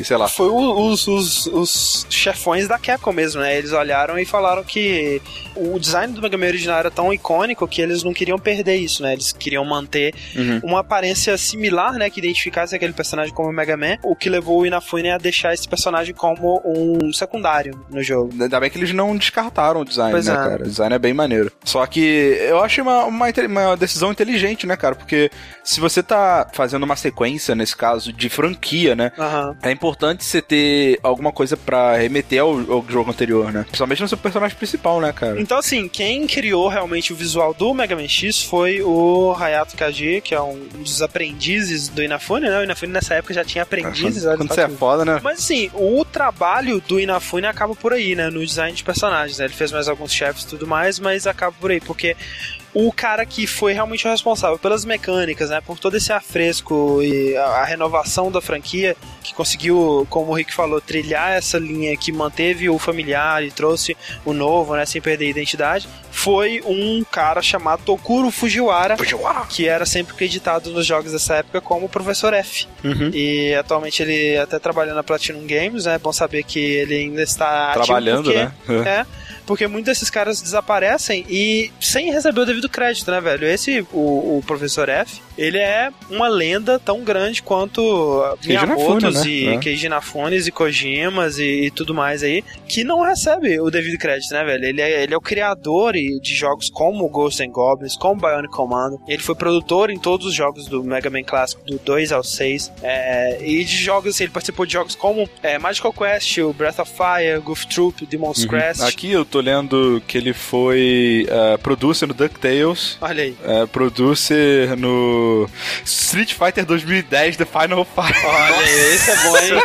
S4: e, sei lá,
S1: Foi o- os, os, os chefões da Capcom mesmo, né? Eles olharam e falaram que o design do Mega Man original era tão icônico que eles não queriam perder isso, né? Eles queriam manter
S4: Uhum.
S1: uma aparência similar, né? Que identificasse aquele personagem como Mega Man, o que levou o Inafune a deixar esse personagem como um secundário no jogo.
S4: Ainda bem que eles não descartaram o design,
S1: Pois
S4: né,
S1: é.
S4: cara? O design é bem maneiro. Só que eu achei uma, uma, uma decisão inteligente, né, cara? Porque se você tá fazendo uma sequência, nesse caso, de franquia, né?
S1: Aham.
S4: É importante você ter alguma coisa pra remeter ao, ao jogo anterior, né? Principalmente no seu personagem principal, né, cara?
S1: Então, assim, quem criou realmente o visual do Mega Man X foi o Hayato Kaji, que é um dos aprendizes do Inafune, né? O Inafune nessa época já tinha aprendizes. olha
S4: Quando
S1: só
S4: você é foda, né?
S1: Mas assim, o trabalho do Inafune acaba por aí, né? No design de personagens, né? Ele fez mais alguns chefes e tudo mais, mas acaba por aí, porque o cara que foi realmente o responsável pelas mecânicas, né? Por todo esse afresco e a, a renovação da franquia, que conseguiu, como o Rick falou, trilhar essa linha que manteve o familiar e trouxe o novo, né? Sem perder a identidade, foi um cara chamado Tokuro Fujiwara, que era sempre acreditado nos jogos dessa época como o Professor F.
S4: Uhum.
S1: E atualmente ele até trabalha na Platinum Games, né? É bom saber que ele ainda está ativo
S4: Trabalhando,
S1: porque,
S4: né? [LAUGHS]
S1: É, porque muitos desses caras desaparecem e sem receber o devido crédito, né, velho? Esse, o, o Professor F, ele é uma lenda tão grande quanto Miyamotos
S4: né?
S1: e
S4: É.
S1: Keiji e Kojimas e, e tudo mais aí, que não recebe o devido crédito, né, velho? Ele é, ele é o criador de jogos como Ghosts and Goblins, como Bionic Commando. Ele foi produtor em todos os jogos do Mega Man clássico, do 2 ao 6. É, e de jogos, assim, ele participou de jogos como é, Magical Quest, o Breath of Fire, Goof Troop, Demon's Crest.
S4: Aqui eu tô lendo que ele foi uh, producer no DuckTales.
S1: Olha aí.
S4: Uh, producer no Street Fighter 2010 The Final Fight.
S1: Olha aí, esse é bom, hein?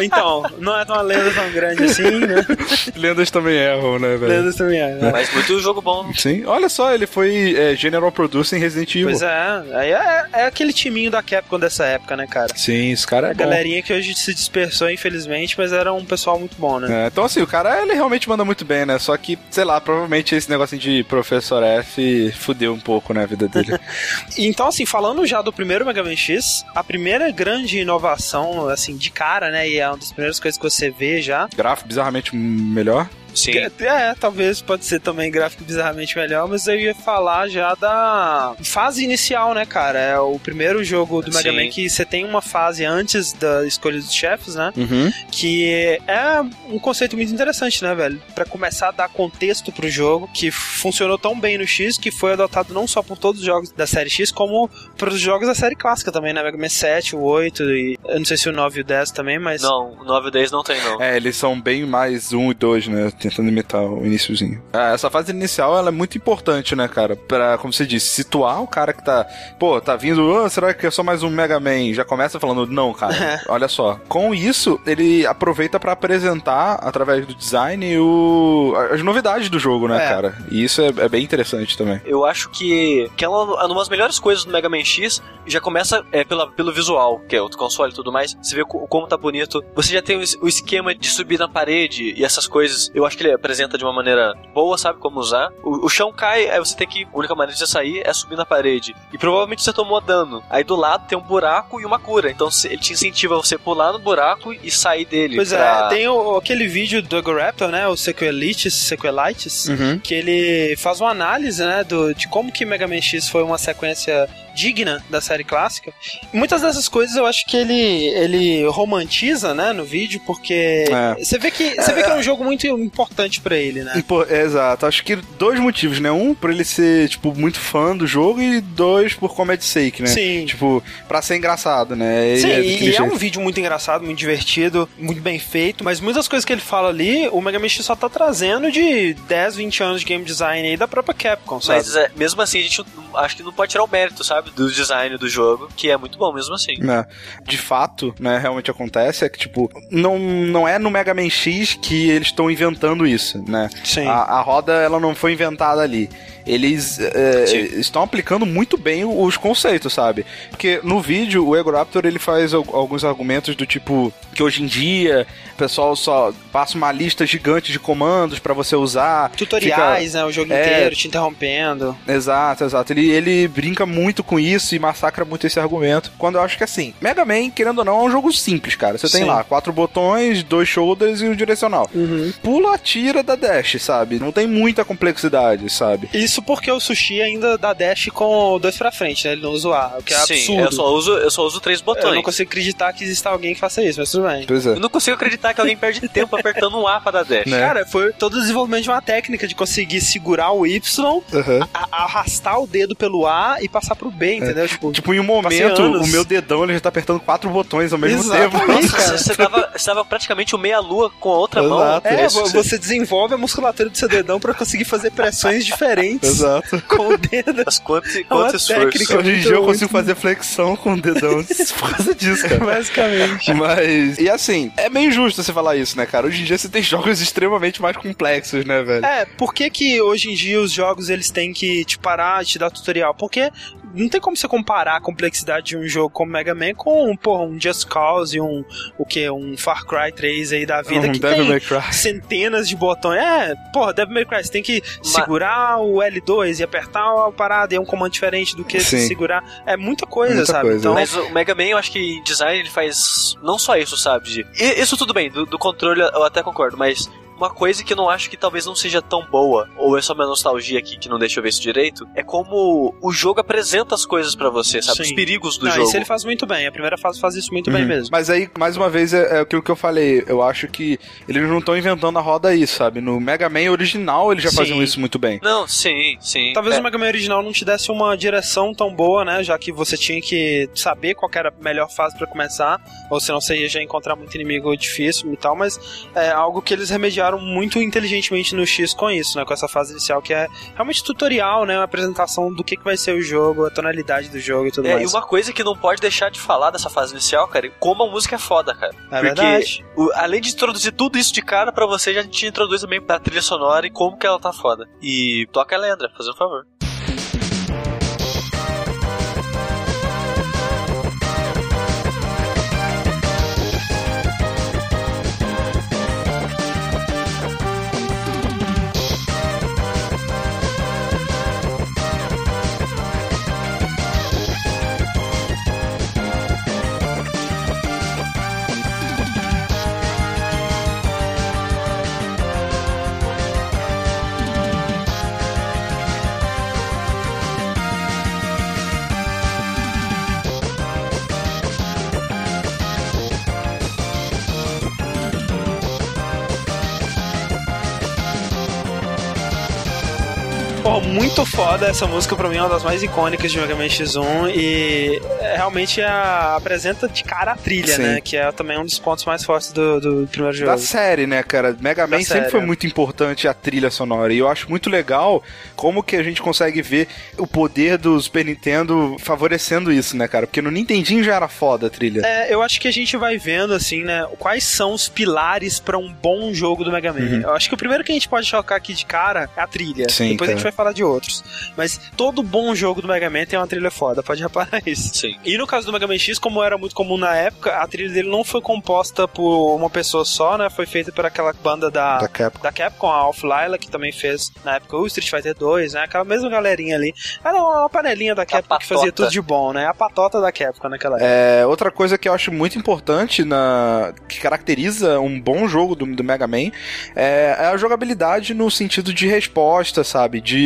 S1: [LAUGHS] Então, não é uma lenda tão grande assim, né? [LAUGHS]
S4: Lendas também erram, né, velho?
S1: Lendas também erram.
S3: É. Mas muito jogo bom.
S4: Sim, olha só, ele foi é, General Producer em Resident Evil.
S1: Pois é, aí é, é, aquele timinho da Capcom dessa época, né, cara?
S4: Sim, esse cara é
S1: A
S4: bom.
S1: galerinha que hoje se dispersou, infelizmente, mas era um pessoal muito bom, né?
S4: É, então, assim, o cara, ele realmente manda muito bem, né? Só que, sei lá, provavelmente esse negócio de Professor F fudeu um pouco, né, a vida dele. [LAUGHS]
S1: Então, assim, falando já do primeiro Mega Man X, a primeira grande inovação, assim, de cara, né, e é uma das primeiras coisas que você vê já,
S4: Gráfico bizarramente melhor.
S3: Sim.
S1: É, talvez pode ser também gráfico bizarramente melhor, mas eu ia falar já da fase inicial, né, cara? É o primeiro jogo do Mega
S3: Sim.
S1: Man que você tem uma fase antes da escolha dos chefes, né?
S4: Uhum.
S1: Que é um conceito muito interessante, né, velho? Pra começar a dar contexto pro jogo, que funcionou tão bem no X, que foi adotado não só por todos os jogos da série X, como pros jogos da série clássica também, né? Mega Man 7, o 8 e eu não sei se o 9 e o 10 também, mas
S3: Não, o 9 e o 10 não tem, não.
S4: É, eles são bem mais um e dois, né? Tentando imitar o iniciozinho. Ah, essa fase inicial, ela é muito importante, né, cara? Pra, como você disse, situar o cara que tá... Pô, tá vindo... "Ah, será que é só mais um Mega Man? Já começa falando, não, cara. [LAUGHS] olha só. Com isso, ele aproveita pra apresentar, através do design, o, as novidades do jogo, né,
S1: É.
S4: cara? E isso é, é bem interessante também.
S3: Eu acho que, que é uma, uma das melhores coisas do Mega Man X. Já começa é, pela, pelo visual, que é o console e tudo mais. Você vê co- como tá bonito. Você já tem o, o esquema de subir na parede e essas coisas. Eu acho que ele apresenta de uma maneira boa, sabe como usar. O, o chão cai, aí você tem que. A única maneira de você sair é subir na parede. E provavelmente você tomou dano. Aí do lado tem um buraco e uma cura. Então ele te incentiva a você pular no buraco e sair dele.
S1: Pois
S3: pra-
S1: é, tem o- aquele vídeo do Raptor, né? O Sequelitis, Sequelitis,
S4: Uhum.
S1: que ele faz uma análise, né, do, de como que Mega Man X foi uma sequência digna da série clássica. Muitas dessas coisas eu acho que ele, ele romantiza, né, no vídeo, porque
S4: É.
S1: você vê que você vê que é um jogo muito importante pra ele, né?
S4: Pô, é, exato. Acho que dois motivos, né? Um, por ele ser, tipo, muito fã do jogo e dois, por comedy sake, né?
S1: Sim.
S4: Tipo, pra ser engraçado, né?
S1: Sim,
S4: é
S1: e, é um vídeo muito engraçado, muito divertido, muito bem feito, mas muitas coisas que ele fala ali, o Mega Man X só tá trazendo de 10, 20 anos de game design aí da própria Capcom, sabe?
S3: Mas é, mesmo assim, a gente acho que não pode tirar o mérito, sabe? Do design do jogo, que é muito bom mesmo assim.
S4: né? De fato, né, realmente acontece é que, tipo, não, não é no Mega Man X que eles estão inventando isso, né?
S1: Sim.
S4: A, a roda, ela não foi inventada ali. Eles é, estão aplicando muito bem os conceitos, sabe? Porque no vídeo, o Ego Raptor, ele faz al- alguns argumentos do tipo que hoje em dia o pessoal só passa uma lista gigante de comandos pra você usar.
S1: Tutoriais, né? O jogo
S4: É.
S1: inteiro, te interrompendo.
S4: Exato, exato. Ele, ele brinca muito com isso e massacra muito esse argumento. Quando eu acho que assim, Mega Man, querendo ou não, é um jogo simples, cara. Você tem
S1: Sim.
S4: lá quatro botões, dois shoulders e o direcional. Pula, atira, dá dash, sabe? Não tem muita complexidade, sabe?
S1: Isso porque o sushi ainda dá dash com dois pra frente, né? Ele não usa o A, o que é
S3: Sim,
S1: absurdo.
S3: eu só uso, eu só uso três
S1: Eu
S3: botões.
S1: não consigo acreditar que exista alguém que faça isso, mas tudo bem.
S4: Pois é.
S3: Eu não consigo acreditar que alguém perde tempo apertando um A pra dar dash. [LAUGHS]
S4: Né?
S1: Cara, foi todo o desenvolvimento de uma técnica de conseguir segurar o Y, a- arrastar o dedo pelo A e passar pro B, entendeu? Tipo,
S4: Tipo, em um momento, o meu dedão ele já tá apertando quatro botões ao mesmo
S1: Exatamente,
S4: tempo.
S3: Nossa,
S1: cara.
S3: você, tava, você tava praticamente o meia-lua com a outra mão.
S4: Exato.
S1: é,
S3: Isso,
S1: vo- você desenvolve a musculatura do seu dedão pra conseguir fazer pressões diferentes
S4: Exato.
S1: com o dedo.
S3: Mas quanto,
S1: uma
S3: quanto esforço.
S1: técnica.
S4: Hoje em dia eu consigo
S1: muito-
S4: fazer flexão com o dedão [LAUGHS] por causa disso, cara.
S1: Basicamente.
S4: Mas, e assim, é meio injusto você falar isso, né, cara? Hoje em dia você tem [LAUGHS] jogos extremamente mais complexos, né, velho?
S1: É, por que que hoje em dia os jogos eles têm que te parar e te dar tutorial? Porque não tem como você comparar a complexidade de um jogo como Mega Man com, porra, um Just Cause e um, o que, um Far Cry 3 aí da vida
S4: um
S1: que
S4: Devil
S1: tem
S4: May Cry.
S1: centenas de botões. É, porra, Devil May Cry, você tem que segurar o L2 e apertar a parada, e é um comando diferente do que
S4: Sim.
S1: segurar. É muita coisa,
S4: Muita
S1: sabe?
S4: coisa.
S1: Então,
S3: Mas o Mega Man, eu acho que em design ele faz não só isso, sabe? E- Isso tudo bem, do, do controle eu até concordo, mas uma coisa que eu não acho que talvez não seja tão boa, ou é só minha nostalgia aqui que não deixa eu ver isso direito, é como o jogo apresenta as coisas pra você, sabe?
S1: Sim.
S3: Os perigos do
S1: não,
S3: jogo.
S1: isso ele faz muito bem. A primeira fase faz isso muito bem
S4: Uhum.
S1: mesmo.
S4: Mas aí, mais uma vez, é, é aquilo que eu falei. Eu acho que eles não estão inventando a roda aí, sabe? No Mega Man original eles já
S1: Sim.
S4: faziam isso muito bem.
S3: Não, sim, sim.
S1: Talvez
S3: É,
S1: o Mega Man original não te desse uma direção tão boa, né? Já que você tinha que saber qual era a melhor fase pra começar, ou senão você ia já encontrar muito inimigo difícil e tal, mas é algo que eles remediaram muito inteligentemente no X com isso, né? Com essa fase inicial que é realmente tutorial, né? Uma apresentação do que, que vai ser o jogo, a tonalidade do jogo e tudo
S3: É, e
S1: mais.
S3: uma coisa que não pode deixar de falar dessa fase inicial, cara, é como a música é foda, cara.
S1: É
S3: Porque
S1: verdade.
S3: o- além de introduzir tudo isso de cara pra você, já te introduz também da trilha sonora e como que ela tá foda. E toca ela, André, fazendo um favor.
S1: Pô, muito foda essa música, pra mim é uma das mais icônicas de Mega Man X1 e é, realmente a- apresenta de cara a trilha,
S4: Sim.
S1: né? Que é também um dos pontos mais fortes do, do primeiro jogo.
S4: Da série, né, cara? Mega Man sempre
S1: série,
S4: foi
S1: é.
S4: muito importante a trilha sonora. E eu acho muito legal como que a gente consegue ver o poder do Super Nintendo favorecendo isso, né, cara? Porque no Nintendinho já era foda a trilha.
S1: É, eu acho que a gente vai vendo, assim, né, quais são os pilares pra um bom jogo do Mega Man. Eu acho que o primeiro que a gente pode chocar aqui de cara é a trilha.
S4: Uhum. Sim,
S1: Depois a gente vai falar de outros. Mas todo bom jogo do Mega Man tem uma trilha foda, pode reparar isso.
S3: Sim.
S1: E no caso do Mega Man X, como era muito comum na época, a trilha dele não foi composta por uma pessoa só, né? Foi feita por aquela banda da,
S4: Da Capcom.
S1: da Capcom, a Off Lila, que também fez na época o Street Fighter 2, né? Aquela mesma galerinha ali. Era uma panelinha da Capcom que fazia tudo de bom, né? A patota da Capcom naquela época.
S4: É, outra coisa que eu acho muito importante na que caracteriza um bom jogo do, do Mega Man é, é a jogabilidade no sentido de resposta, sabe? De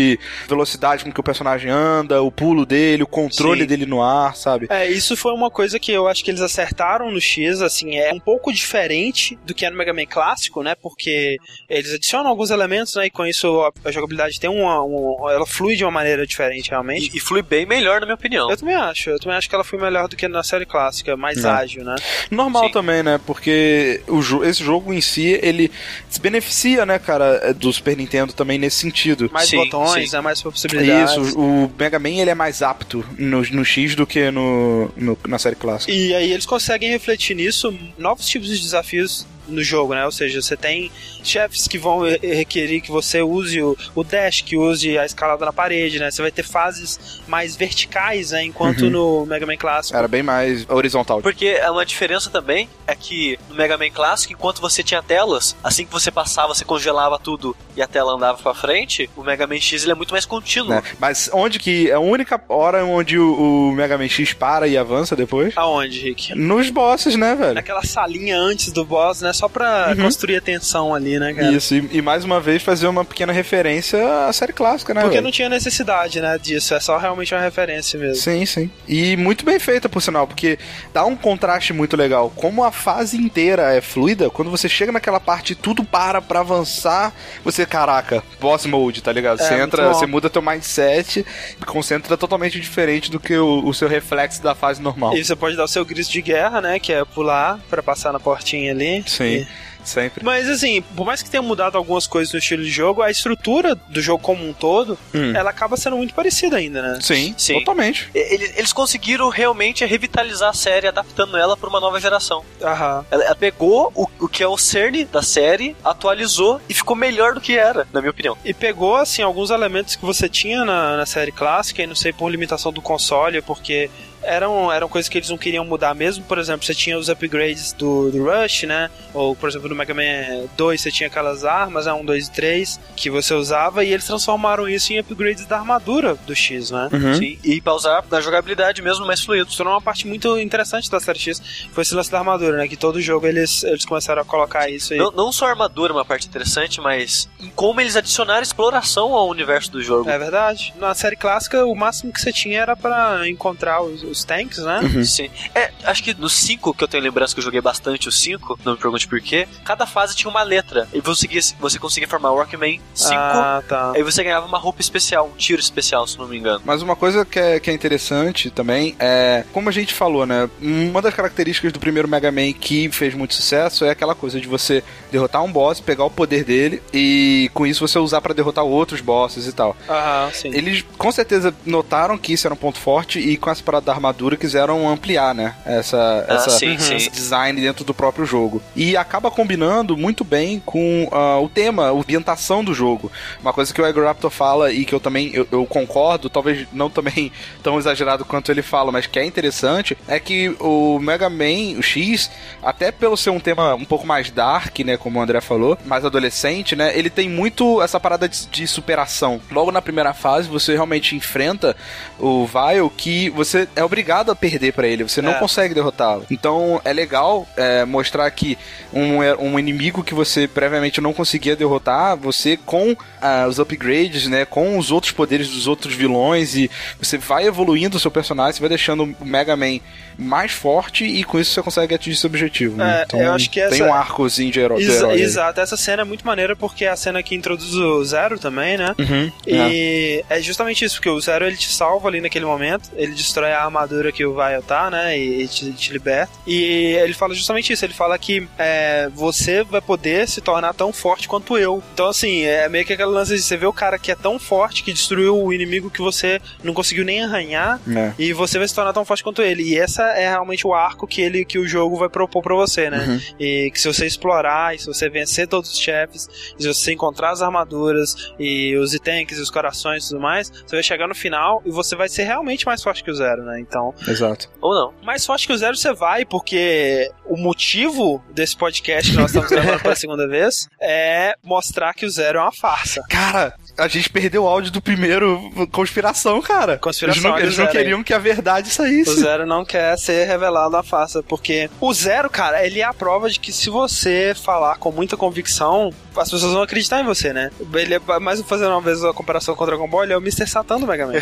S4: velocidade com que o personagem anda, o pulo dele, o controle
S1: Sim.
S4: dele no ar, sabe?
S1: É, isso foi uma coisa que eu acho que eles acertaram no X, assim, é um pouco diferente do que é no Mega Man clássico, né? Porque eles adicionam alguns elementos, né? E com isso a, a jogabilidade tem uma, um- Ela flui de uma maneira diferente, realmente.
S3: E, e flui bem melhor, na minha opinião.
S1: Eu também acho, eu também acho que ela foi melhor do que na série clássica, mais
S4: Não.
S1: ágil, né?
S4: Normal
S3: Sim.
S4: também, né? Porque o jo- esse jogo em si, ele se beneficia, né, cara, é, do Super Nintendo também nesse sentido.
S1: Mais
S3: Sim,
S1: botões,
S3: sim.
S1: né? Mais possibilidades.
S4: Isso, o Mega Man ele é mais apto no, no X do que no, no- na série clássica.
S1: E aí eles conseguem refletir nisso novos tipos de desafios no jogo, né? Ou seja, você tem chefes que vão re- requerer que você use o, o dash, que use a escalada na parede, né? Você vai ter fases mais verticais, né? Enquanto
S4: Uhum.
S1: no Mega Man clássico.
S4: Era bem mais horizontal.
S3: Porque é uma diferença também é que no Mega Man clássico, enquanto você tinha telas, assim que você passava, você congelava tudo e a tela andava pra frente, o Mega Man X ele é muito mais contínuo.
S4: né? Mas onde que. A única hora onde o, o Mega Man X para e avança depois?
S1: Aonde, Rick?
S4: Nos bosses, né, velho?
S1: Naquela salinha antes do boss, né? Só pra construir a tensão ali, né, cara?
S4: Isso, e, e mais uma vez fazer uma pequena referência à série clássica, né?
S1: Porque
S4: velho?
S1: não tinha necessidade, né, disso. É só realmente uma referência mesmo.
S4: Sim, sim. E muito bem feita, por sinal, porque dá um contraste muito legal. Como a fase inteira é fluida, quando você chega naquela parte e tudo para pra avançar, você, caraca, boss mode, tá ligado?
S1: É,
S4: você entra, você muda teu mindset e concentra totalmente diferente do que o, o seu reflexo da fase normal.
S1: E você pode dar o seu grito de guerra, né? Que é pular pra passar na portinha ali.
S4: Sim,
S1: E-
S4: sempre.
S1: Mas assim, por mais que tenha mudado algumas coisas no estilo de jogo, a estrutura do jogo como um todo,
S4: Hum.
S1: ela acaba sendo muito parecida ainda, né?
S4: Sim,
S3: Sim.
S4: totalmente.
S3: Eles, eles conseguiram realmente revitalizar a série, adaptando ela pra uma nova geração.
S1: Aham.
S3: Ela, ela pegou o, o que é o cerne da série, atualizou e ficou melhor do que era, na minha opinião.
S1: E pegou, assim, alguns elementos que você tinha na, na série clássica, e não sei por limitação do console, porque eram, eram coisas que eles não queriam mudar mesmo. Por exemplo, você tinha os upgrades do, do Rush, né? Ou, por exemplo, no Mega Man 2 você tinha aquelas armas, né? 1, 2 e 3, que você usava, e eles transformaram isso em upgrades da armadura do X, né?
S4: Uhum.
S3: Sim, e pra usar na jogabilidade mesmo mais fluido.
S1: Isso tornou uma parte muito interessante da série X, foi esse lance da armadura, né? Que todo jogo eles, eles começaram a colocar isso aí.
S3: Não, não só a armadura é uma parte interessante, mas em como eles adicionaram exploração ao universo do jogo.
S1: É verdade. Na série clássica, o máximo que você tinha era pra encontrar os, os tanks, né?
S3: Sim. É, acho que no 5, que eu tenho lembrança que eu joguei bastante o 5, não me pergunte por quê, cada fase tinha uma letra. E você conseguia, você conseguia formar o Rockman 5,
S1: Ah, tá.
S3: aí você ganhava uma roupa especial, um tiro especial, se não me engano.
S4: Mas uma coisa que é, que é interessante também é, como a gente falou, né? Uma das características do primeiro Mega Man que fez muito sucesso é aquela coisa de você derrotar um boss, pegar o poder dele e com isso você usar pra derrotar outros bosses e tal.
S1: Aham, sim.
S4: Eles com certeza notaram que isso era um ponto forte e com essa parada da armadura quiseram ampliar, né? Essa,
S3: Ah,
S4: essa
S3: sim, sim.
S4: esse design dentro do próprio jogo. E acaba combinando muito bem com ah, o tema, a ambientação do jogo. Uma coisa que o Egg Raptor fala e que eu também eu, eu concordo, talvez não também [LAUGHS] tão exagerado quanto ele fala, mas que é interessante, é que o Mega Man, o X, até pelo ser um tema um pouco mais dark, né, como o André falou, mais adolescente, né, ele tem muito essa parada de, de superação. Logo na primeira fase, você realmente enfrenta o Vile que você é obrigado a perder pra ele, você não
S1: É.
S4: consegue derrotá-lo. Então é legal é, mostrar que um, um inimigo que você previamente não conseguia derrotar, você com ah, os upgrades, né, com os outros poderes dos outros vilões e você vai evoluindo o seu personagem, você vai deixando o Mega Man mais forte e com isso você consegue atingir seu objetivo. né?
S1: É,
S4: Então
S1: eu acho que
S4: tem
S1: essa-
S4: um arcozinho de herói.
S1: Exa-
S4: herói
S1: exato, essa cena é muito maneira porque é a cena que introduz o Zero também, né?
S4: Uhum, é.
S1: E é. justamente isso, porque o Zero ele te salva ali naquele momento, ele destrói a armadura que o Vile tá, né? E, te, te liberta. E ele fala justamente isso, ele fala que é, você vai poder se tornar tão forte quanto eu. Então, assim, é meio que aquele lance de você ver o cara que é tão forte que destruiu o inimigo que você não conseguiu nem arranhar.
S4: É.
S1: E você vai se tornar tão forte quanto ele. E essa é realmente o arco que ele que o jogo vai propor pra você, né?
S4: Uhum.
S1: E que se você explorar, e se você vencer todos os chefes, e se você encontrar as armaduras e os tanks e os corações e tudo mais, você vai chegar no final e você vai ser realmente mais forte que o Zero, né? Então,
S4: Exato.
S3: Ou não.
S1: mais forte que o Zero você vai, porque o motivo desse podcast que nós estamos gravando pela [LAUGHS] segunda vez é mostrar que o Zero é uma farsa.
S4: Cara, a gente perdeu o áudio do primeiro conspiração, cara.
S1: Conspiração,
S4: Eles não, eles não
S1: aí.
S4: queriam que a verdade saísse.
S1: O Zero não quer ser revelado a farsa, porque o Zero, cara, ele é a prova de que se você falar com muita convicção, as pessoas vão acreditar em você, né? Ele é, mais fazendo uma vez a comparação com o Dragon Ball, ele é o Mr. Satan do Mega Man.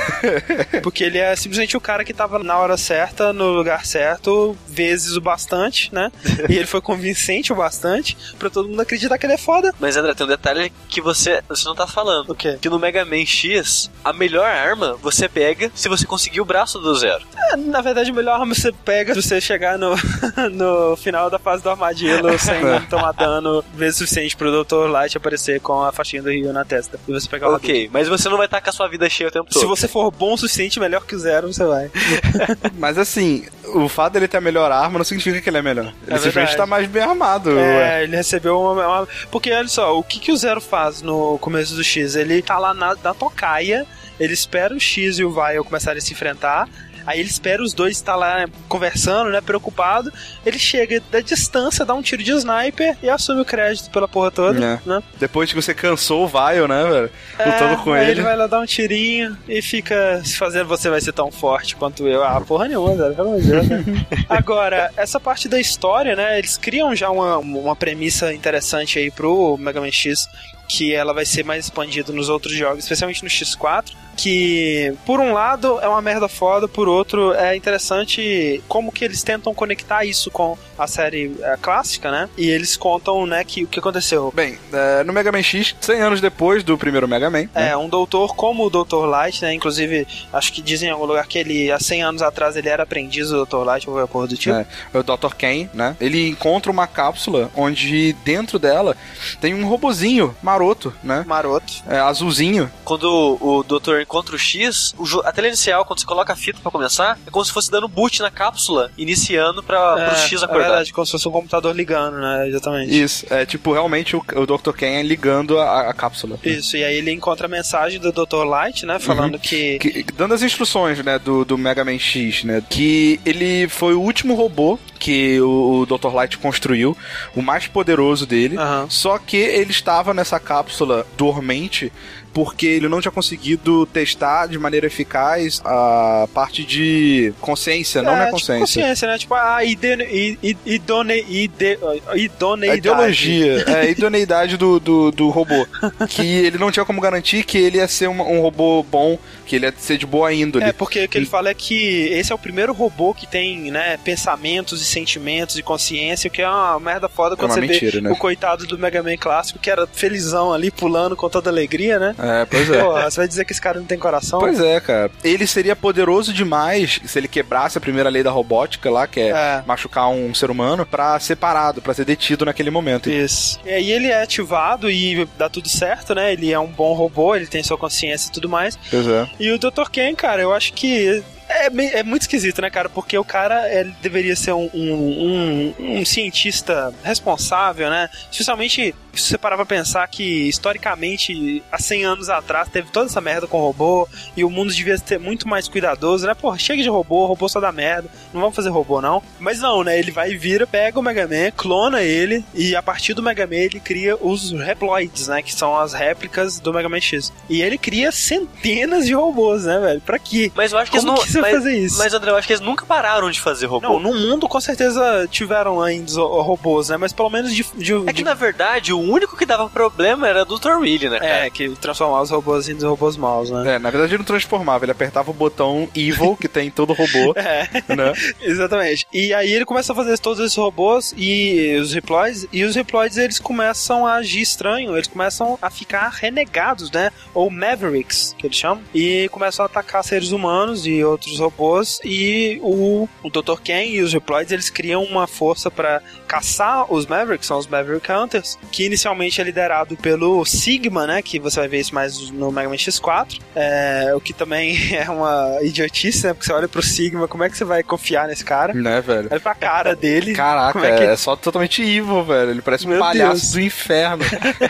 S1: [LAUGHS] porque ele é simplesmente o cara que tava na hora certa, no lugar certo, vezes o bastante, né? E ele foi convincente o bastante pra todo mundo acreditar que ele é foda.
S3: Mas André, tem um detalhe que você, você não tá falando.
S1: O quê?
S3: Que no Mega Man X, a melhor arma você pega se você conseguir o braço do Zero.
S1: É, na verdade, o melhor arma você pega se você chegar no, [LAUGHS] no final da fase do armadilho sem tomar dano vezes suficiente pro Dr. Light aparecer com a faixinha do Rio na testa. E você pegar o Hadouken.
S3: Ok, mas você não vai estar com a sua vida cheia o tempo todo.
S1: Se você for bom o suficiente, melhor que o zero, você vai. [LAUGHS]
S4: Mas assim, o fato dele ter a melhor arma não significa que ele é melhor. Ele simplesmente
S1: verdade.
S4: tá mais bem armado. ué.
S1: É, ele recebeu uma, uma- Porque olha só, o que, que o Zero faz no começo do X? Ele tá lá na, na tocaia, ele espera o X e o Vile começarem a se enfrentar. Aí ele espera os dois estar lá conversando, né? Preocupado. Ele chega da distância, dá um tiro de sniper e assume o crédito pela porra toda.
S4: É.
S1: Né?
S4: Depois que você cansou o Vile, né, velho? Lutando
S1: É,
S4: com
S1: aí
S4: ele.
S1: ele vai lá dar um tirinho e fica se fazendo você vai ser tão forte quanto eu. Ah, porra nenhuma, velho, pelo amor de Deus. né? [LAUGHS] Agora, essa parte da história, né? Eles criam já uma, uma premissa interessante aí pro Mega Man X. Que ela vai ser mais expandida nos outros jogos, especialmente no X4. Que, por um lado, é uma merda foda, por outro, é interessante como que eles tentam conectar isso com a série eh, clássica, né? E eles contam, né, que o que aconteceu.
S4: Bem, é, no Mega Man X, 100 anos depois do primeiro Mega Man, né?
S1: É, um doutor como o Dr. Light, né? Inclusive, acho que dizem em algum lugar que ele, há 100 anos atrás, ele era aprendiz do Dr. Light, ou qualquer porra do tipo.
S4: É, o Dr. Ken, né? Ele encontra uma cápsula onde dentro dela tem um robozinho maroto, né?
S1: Maroto.
S4: É, azulzinho.
S3: Quando o, o encontra o X, o a tela inicial, quando você coloca a fita pra começar, é como se fosse dando boot na cápsula, iniciando pra, pro X
S1: é
S3: acordar.
S1: verdade, como se fosse um computador ligando, né? Exatamente.
S4: Isso, é tipo realmente o, o Dr. Ken ligando a, a cápsula.
S1: Isso, e aí ele encontra a mensagem do Dr. Light, né? Falando que.
S4: Que- dando as instruções, né, do, do Mega Man X, né, que ele foi o último robô que o, o Dr. Light construiu, o mais poderoso dele,
S1: Aham.
S4: só que ele estava nessa cápsula dormente porque ele não tinha conseguido testar de maneira eficaz a parte de consciência, não é,
S1: tipo
S4: consciência.
S1: consciência, né? Tipo, a ide, ide, idone, ide, idoneidade.
S4: A ideologia, é, a idoneidade do, do, do robô. que ele não tinha como garantir que ele ia ser um, um robô bom, que ele ia ser de boa índole.
S1: É, porque o que ele fala é que esse é o primeiro robô que tem, né, pensamentos e sentimentos e consciência, o que é uma merda foda quando
S4: uma
S1: você
S4: mentira,
S1: vê
S4: né?
S1: o coitado do Mega Man clássico, que era felizão ali, pulando com toda alegria, né?
S4: É, pois é.
S1: Pô, você vai dizer que esse cara não tem coração?
S4: Pois é, cara. Ele seria poderoso demais se ele quebrasse a primeira lei da robótica lá, que é,
S1: É.
S4: machucar um ser humano, pra ser parado, pra ser detido naquele momento.
S1: Isso. E aí ele é ativado e dá tudo certo, né? Ele é um bom robô, ele tem sua consciência e tudo mais.
S4: Pois é.
S1: E o Dr. Ken, cara, eu acho que é, me- é muito esquisito, né, cara? Porque o cara ele deveria ser um, um, um- um cientista responsável, né? Especialmente se você parar pra pensar que, historicamente, há 100 anos atrás, teve toda essa merda com robô e o mundo devia ser muito mais cuidadoso, né? Porra, chega de robô, robô só dá merda, não vamos fazer robô, não. Mas não, né? Ele vai e vira, pega o Mega Man, clona ele e a partir do Mega Man ele cria os Reploids, né? Que são as réplicas do Mega Man X. E ele cria centenas de robôs, né, velho? Pra quê?
S3: Mas eu acho que
S1: Como
S3: não.
S1: que
S3: mas,
S1: fazer isso?
S3: mas, André, eu acho que eles nunca pararam de fazer robô.
S1: Não, no mundo com certeza tiveram ainda robôs, né? Mas pelo menos de. de-
S3: É que
S1: de-
S3: na verdade o único que dava problema era do Dr. Willy, né? cara?
S1: É, que transformar os robôs em robôs maus, né?
S4: É, na verdade ele não transformava, ele apertava o botão Evil, que tem em todo robô, [LAUGHS]
S1: É,
S4: né? [LAUGHS]
S1: exatamente. E aí ele começa a fazer todos esses robôs e os reploids, e os reploids eles começam a agir estranho, eles começam a ficar renegados, né? Ou Mavericks, que eles chamam, e começam a atacar seres humanos e outros robôs, e o, o Dr. Ken e os reploids eles criam uma força para caçar os Mavericks, são os Maverick Hunters, que inicialmente é liderado pelo Sigma, né? Que você vai ver isso mais no Mega Man X4, é, o que também [LAUGHS] é uma idiotice, né? Porque você olha pro Sigma, como é que você vai confiar nesse cara?
S4: Né, velho?
S1: Olha pra cara dele.
S4: Caraca, é,
S1: que
S4: é só totalmente evil, velho. Ele parece um
S1: Meu
S4: palhaço
S1: Deus.
S4: do inferno.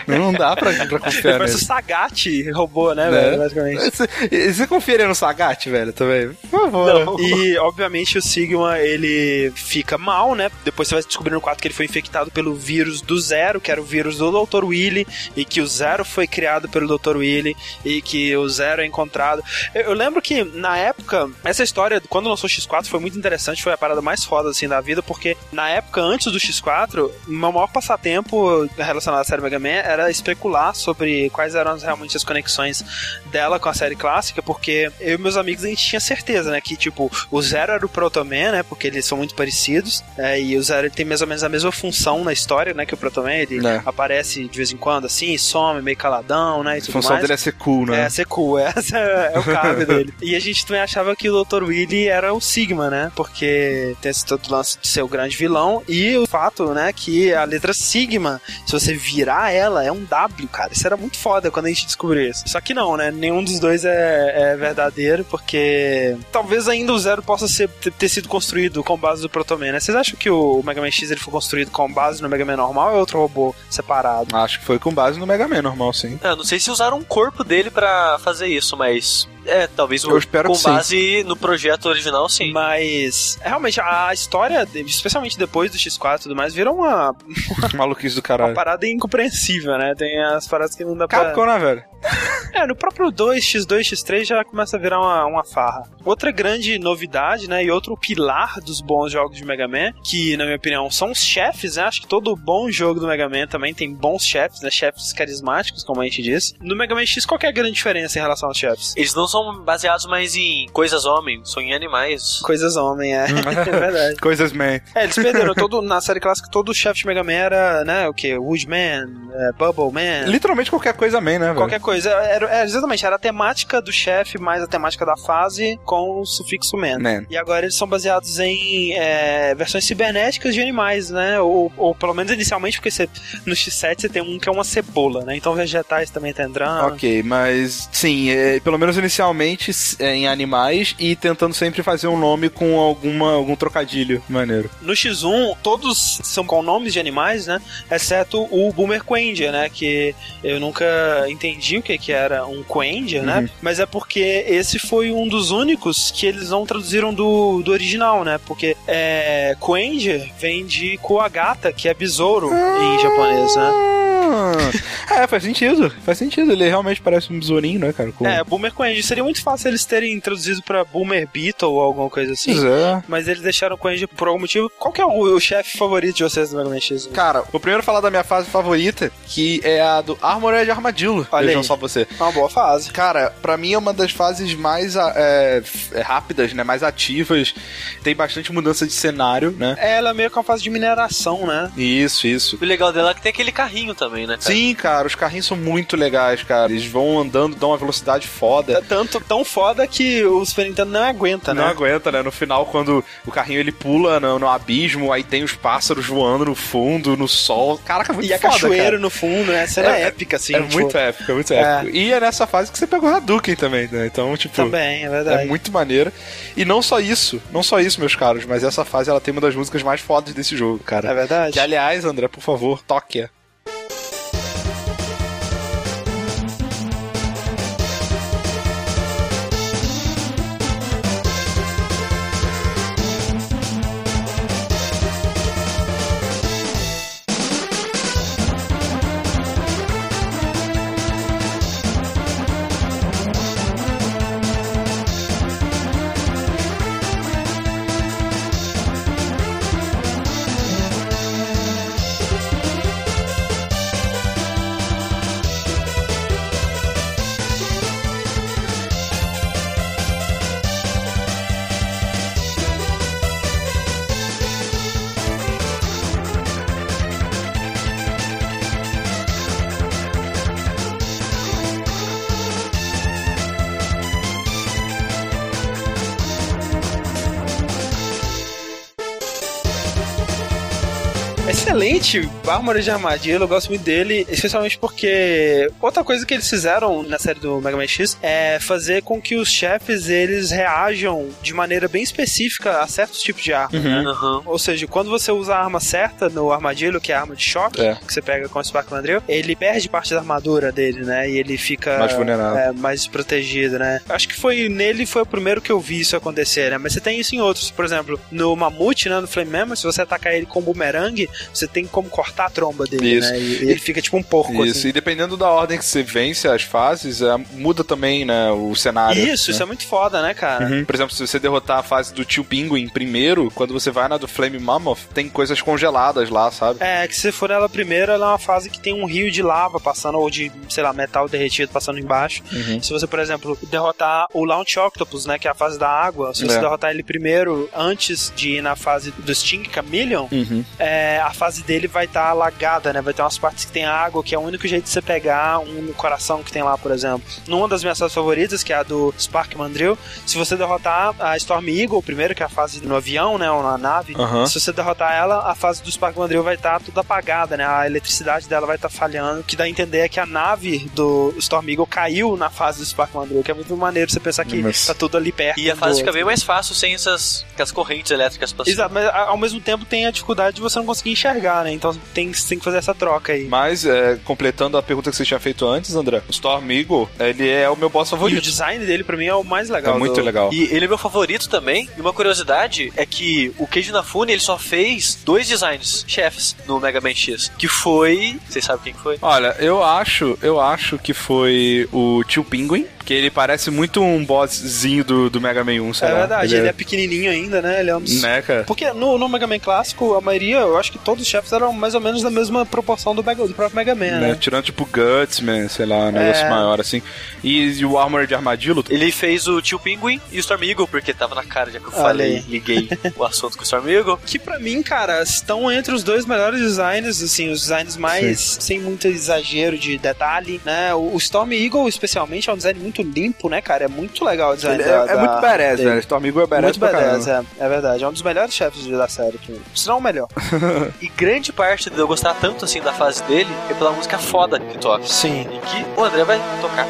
S4: não dá pra, pra confiar
S1: Ele parece o. Sagat robô, né,
S4: Né?
S1: velho? Basicamente.
S4: Você, você confiaria no Sagat, velho, também? Favor.
S3: Não.
S1: E, obviamente, o Sigma, ele fica mal, né? Depois você vai descobrir no 4 que ele foi infectado pelo vírus do Zero, que era o vírus do Dr. Willy, e que o Zero foi criado pelo Dr. Willy, e que o Zero é encontrado. Eu, eu lembro que, na época, essa história, quando lançou o X4, foi muito interessante, foi a parada mais foda, assim, da vida, porque na época, antes do X4, o meu maior passatempo relacionado à série Mega Man era especular sobre quais eram realmente as conexões dela com a série clássica, porque eu e meus amigos a gente tinha certeza, né, que tipo, o Zero era o Proto Man, né, porque eles são muito parecidos, é, e o Zero ele tem mais ou menos a mesma função na história, né, que o Proto Man, ele
S4: Né.
S1: aparece de vez em quando assim, some meio caladão, né,
S4: A função
S1: mais.
S4: dele é ser cool, né?
S1: É, ser cool, [LAUGHS] essa é o cargo dele. E a gente também achava que o Dr. Willy era o Sigma, né? Porque tem esse todo lance de ser o grande vilão. E o fato, né, que a letra Sigma, se você virar ela, é um W, cara. Isso era muito foda quando a gente descobriu isso. Só que não, né? Nenhum dos dois é, é verdadeiro, porque talvez ainda o Zero possa ser, ter, sido construído com base do Proto Man, né? Vocês acham que o Mega Man X ele foi construído com base no Mega Man normal ou é outro robô separado?
S4: Acho que foi com base no Mega Man normal, sim.
S3: É, Eu não sei se usaram o corpo dele pra fazer isso, mas. É, talvez o-
S4: Eu espero
S3: com
S4: que sim.
S3: base no projeto original, sim.
S1: Mas, realmente, a história, especialmente depois do X4 e tudo mais, virou uma, [LAUGHS]
S4: Maluquice do
S1: uma
S4: caralho.
S1: parada incompreensível, né? Tem as paradas que não dá pra...
S4: Capcom, né, velho?
S1: É, no próprio 2, X2, X3 já começa a virar uma, uma farra. Outra grande novidade, né, e outro pilar dos bons jogos de Mega Man, que, na minha opinião, são os chefes, né? Acho que todo bom jogo do Mega Man também tem bons chefes, né? Chefes carismáticos, como a gente disse. No Mega Man X, qual que é a grande diferença em relação aos chefes?
S3: Eles não são baseados mais em coisas homens, são em animais.
S1: Coisas homem, é. [LAUGHS] é verdade. [LAUGHS]
S4: Coisas man.
S1: É, eles perderam [LAUGHS] todo, na série clássica, todo o chefe de Mega Man era, né, o que? Woodman, é, Bubble Man,
S4: Literalmente qualquer coisa man, né, velho?
S1: qualquer coisa. Era, era- exatamente, era a temática do chefe mais a temática da fase com o sufixo man.
S4: Man.
S1: E agora eles são baseados em é, versões cibernéticas de animais, né? Ou, ou pelo menos inicialmente, porque você, no X7 você tem um que é uma cebola, né? Então vegetais também tá entrando.
S4: Ok, mas sim, é, pelo menos inicialmente é, em animais e tentando sempre fazer um nome com alguma, algum trocadilho maneiro.
S1: No X1, todos são com nomes de animais, né? Exceto o Boomer Quendia, né? Que eu nunca entendi o que, era um Quendia, né?
S4: Uhum.
S1: Mas é porque esse foi um dos únicos que eles não traduziram do, do original, né? Porque é, Quendia vem de Kuagata, que é besouro em japonês, né? [LAUGHS]
S4: é, faz sentido. Faz sentido. Ele realmente parece um besourinho, né, cara? Com...
S1: É, Boomer Coenge. Seria muito fácil eles terem introduzido pra Boomer Beetle ou alguma coisa assim.
S4: Pois é.
S1: Mas eles deixaram Coenge por algum motivo. Qual que é o, o chefe favorito de vocês do Mega Man X?
S4: Cara, vou primeiro falar da minha fase favorita, que é a do Armored Armadillo.
S1: Olha
S4: Vejam
S1: aí.
S4: só você.
S1: É uma boa fase.
S4: Cara, pra mim é uma das fases mais é, f- rápidas, né? Mais ativas. Tem bastante mudança de cenário, né?
S1: Ela é meio que uma fase de mineração, né?
S4: Isso, isso.
S3: O legal dela é que tem aquele carrinho também, né? cara?
S4: Sim, cara, os carrinhos são muito legais, cara. Eles vão andando, dão uma velocidade foda.
S1: É tanto tão foda que o Super Nintendo não aguenta,
S4: Não
S1: né?
S4: aguenta, né? No final, quando o carrinho ele pula no, no abismo, aí tem os pássaros voando no fundo, no sol. Caraca, muito
S1: E a
S4: foda,
S1: cachoeira
S4: cara.
S1: no fundo, né? Cena
S4: É-
S1: épica, assim.
S4: é
S1: tipo,
S4: muito épico, é muito
S1: É.
S4: épico. E é nessa fase que você pega o Hadouken também, né? Então, tipo.
S1: Também, é verdade.
S4: É muito maneira. E não só isso, não só isso, meus caros, mas essa fase ela tem uma das músicas mais fodas desse jogo, cara.
S1: É verdade.
S4: Que, aliás, André, por favor, toque.
S1: Excelente Armored de Armadilha, eu gosto muito dele, especialmente porque outra coisa que eles fizeram na série do Mega Man X é fazer com que os chefes eles reajam de maneira bem específica a certos tipos de arma, né?
S3: Aham.
S1: Ou seja, quando você usa a arma certa no armadilho, que é a arma de choque,
S4: É.
S1: que você pega com o Spark Mandrill, ele perde parte da armadura dele, né? E ele fica
S4: Mais vulnerável.
S1: é, mais desprotegido, né? Acho que foi nele foi o primeiro que eu vi isso acontecer, né? Mas você tem isso em outros. Por exemplo, no Mamute, né? No Flame Member, se você atacar ele com bumerangue, você tem como cortar a tromba dele,
S4: Isso.
S1: né? E, e ele fica tipo um porco,
S4: Isso,
S1: assim.
S4: e dependendo da ordem que você vence as fases, é, muda também, né, o cenário.
S1: Isso,
S4: né?
S1: isso é muito foda, né, cara?
S4: Uhum. Por exemplo, se você derrotar a fase do Tio Pinguim primeiro, quando você vai na do Flame Mammoth, tem coisas congeladas lá, sabe?
S1: É, que se for ela primeiro, ela é uma fase que tem um rio de lava passando, ou de, sei lá, metal derretido passando embaixo.
S4: Uhum.
S1: Se você, por exemplo, derrotar o Launch Octopus, né, que é a fase da água, se você
S4: É.
S1: derrotar ele primeiro, antes de ir na fase do Sting Chameleon,
S4: Uhum.
S1: é, a fase dele vai estar alagada, né? Vai ter umas partes que tem água, que é o único jeito de você pegar um coração que tem lá, por exemplo. Numa das minhas fases favoritas, que é a do Spark Mandrill, se você derrotar a Storm Eagle primeiro, que é a fase no avião, né? Ou na nave,
S4: Aham.
S1: se você derrotar ela, a fase do Spark Mandrill vai estar tudo apagada, né? A eletricidade dela vai estar falhando, que dá a entender é que a nave do Storm Eagle caiu na fase do Spark Mandrill, que é muito maneiro você pensar que
S4: Mas-
S1: tá tudo ali perto.
S3: E a fase fica bem mais fácil sem essas aquelas correntes elétricas passando.
S1: Exato, mas ao mesmo tempo tem a dificuldade de você não conseguir enxergar, né? Então tem, você tem que fazer essa troca aí.
S4: Mas, é, completando a pergunta que você tinha feito antes, André, o Storm Eagle, ele é o meu boss
S1: E o
S4: favorito.
S1: design dele, pra mim, é o mais
S4: É
S1: legal.
S4: muito
S1: do-
S4: legal.
S3: E ele é meu favorito também. E uma curiosidade é que o Keiji Inafune ele só fez dois designs chefes no Mega Man X, que foi, vocês sabem quem que foi?
S4: Olha, eu acho, eu acho que foi o Tio Pinguim, que ele parece muito um bosszinho do, do Mega Man 1, sei
S1: É
S4: lá.
S1: verdade, ele é... pequenininho ainda, né? Ele é um dos...
S4: Né, cara?
S1: Porque no, no Mega Man clássico, a maioria, eu acho que todos os chefes eram mais ou menos da mesma proporção do, Mega, do próprio Mega Man,
S4: Né,
S1: né?
S4: Tirando tipo Gutsman, sei lá, um negócio
S1: É.
S4: maior assim. E, e o Armor de Armadillo,
S3: Ele fez o Tio Pinguim e o Storm Eagle, porque tava na cara já que eu
S1: Olha
S3: falei,
S1: aí.
S3: liguei o assunto com o Storm Eagle. [LAUGHS]
S1: Que pra mim, cara, estão entre os dois melhores designs, assim, os designs mais sem muito exagero de detalhe, né? O, o Storm Eagle, especialmente, é um design muito limpo, né, cara? É muito legal o design
S4: ele
S1: da-
S4: é, é
S1: da-
S4: muito badass, velho. Storm Eagle é badass
S1: Muito badass, é, é verdade. É um dos melhores chefes da série, mim. se não o melhor. [LAUGHS]
S3: E grande parte de eu gostar tanto assim da fase dele é pela música foda que toca.
S1: Sim.
S3: E que o André vai tocar.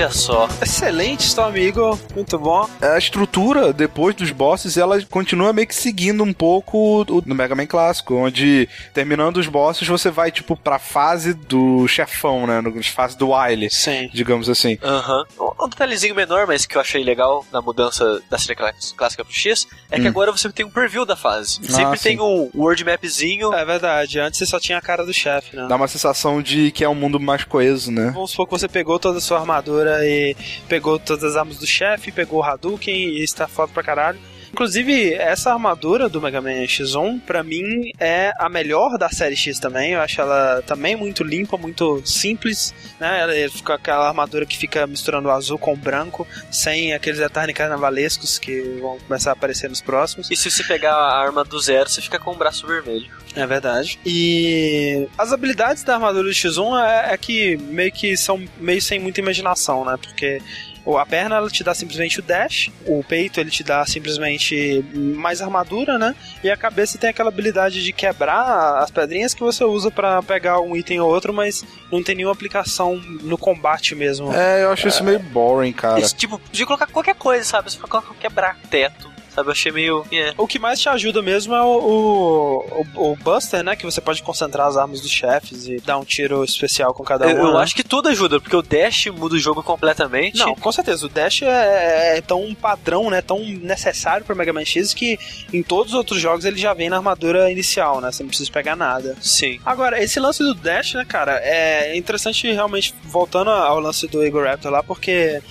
S3: Olha só.
S1: Excelente, Stone Amigo. Muito bom.
S4: A estrutura, depois dos bosses, ela continua meio que seguindo um pouco o do Mega Man clássico, onde terminando os bosses você vai, tipo, pra fase do chefão, né? No fase do Wily.
S1: Sim.
S4: Digamos assim.
S3: Aham. Um detalhezinho menor, mas que eu achei legal na mudança da série clássica pro X, é que
S4: Hum.
S3: agora você tem um preview da fase.
S4: Ah,
S3: Sempre
S4: sim.
S3: tem um world mapzinho.
S1: É verdade. Antes você só tinha a cara do chefe, né?
S4: Dá uma sensação de que é um mundo mais coeso, né?
S1: Vamos supor que você pegou toda a sua armadura e pegou todas as armas do chefe, pegou o Hadouken e está foda pra caralho. Inclusive, essa armadura do Mega Man X1, pra mim, é a melhor da série X também. Eu acho ela também muito limpa, muito simples, né? Ela fica aquela armadura que fica misturando o azul com o branco, sem aqueles detalhes carnavalescos que vão começar a aparecer nos próximos.
S3: E se você pegar a arma do zero, você fica com o braço vermelho.
S1: É verdade. E as habilidades da armadura do X1 é, é que meio que são meio sem muita imaginação, né? Porque a perna ela te dá simplesmente o dash, o peito ele te dá simplesmente mais armadura, né? E a cabeça tem aquela habilidade de quebrar as pedrinhas que você usa pra pegar um item ou outro, mas não tem nenhuma aplicação no combate mesmo.
S4: É, eu acho isso meio boring, cara.
S3: Isso, tipo, podia colocar qualquer coisa, sabe? Você pode colocar quebrar teto, sabe? Eu achei meio. é.
S1: O que mais te ajuda mesmo é o, o, o- Buster, né? Que você pode concentrar as armas dos chefes e dar um tiro especial com cada um.
S3: Eu, eu
S1: né?
S3: acho que tudo ajuda, porque o dash muda o jogo completamente.
S1: Não, com certeza. O Dash é, é tão padrão, né? Tão necessário pro Mega Man X que em todos os outros jogos ele já vem na armadura inicial, né? Você não precisa pegar nada.
S3: Sim.
S1: Agora, esse lance do Dash, né, cara, é interessante realmente, voltando ao lance do Igor Raptor lá, porque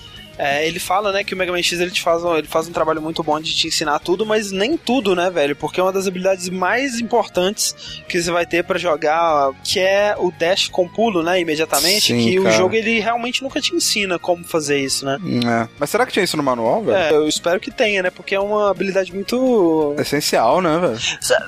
S1: é, ele fala, né, que o Mega Man X ele, te faz, um- ele faz um trabalho muito bom de te ensinar tudo, mas nem tudo, né, velho? Porque é uma das habilidades mais importantes que você vai ter pra jogar, que é o Dash com pulo, né, imediatamente,
S4: Sim,
S1: que o
S4: cara.
S1: jogo ele realmente nunca te ensina como fazer isso, né?
S4: É. Mas será que tinha isso no manual, velho?
S1: É, eu espero que tenha, né? Porque é uma habilidade muito.
S4: Essencial, né, velho?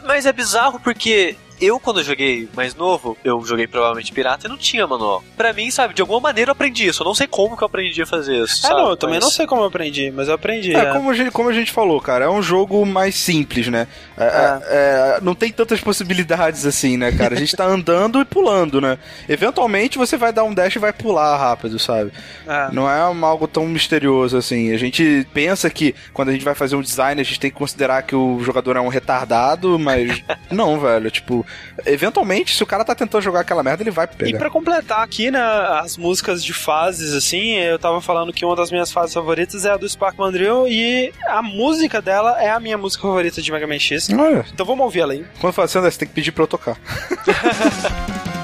S3: Mas é bizarro porque eu, quando eu joguei mais novo, eu joguei provavelmente pirata e não tinha manual. Pra mim, sabe, de alguma maneira eu aprendi isso. Eu não sei como que eu aprendi a fazer isso.
S1: Ah,
S3: sabe?
S1: não, eu também
S3: Mas-
S1: não sei como eu aprendi, mas eu aprendi.
S4: É,
S1: é.
S4: como a, gente, como a gente falou, cara, é um jogo mais simples, né? É, é, é, não tem tantas possibilidades assim, né, cara? A gente tá [LAUGHS] andando e pulando, né? Eventualmente você vai dar um dash e vai pular rápido, sabe?
S1: É.
S4: Não é algo tão misterioso assim. A gente pensa que quando a gente vai fazer um design, a gente tem que considerar que o jogador é um retardado, mas [LAUGHS] não, velho. Tipo, eventualmente, se o cara tá tentando jogar aquela merda, ele vai
S1: E
S4: pegar.
S1: pra completar aqui, né, as músicas de fases, assim, eu tava falando que uma das minhas fases favoritas é a do Spark Mandrill e a música dela é a minha música favorita de Mega Man X.
S4: Olha,
S1: Então vamos ouvir ela aí.
S4: quando fala assim, você tem que pedir pra eu tocar. [LAUGHS]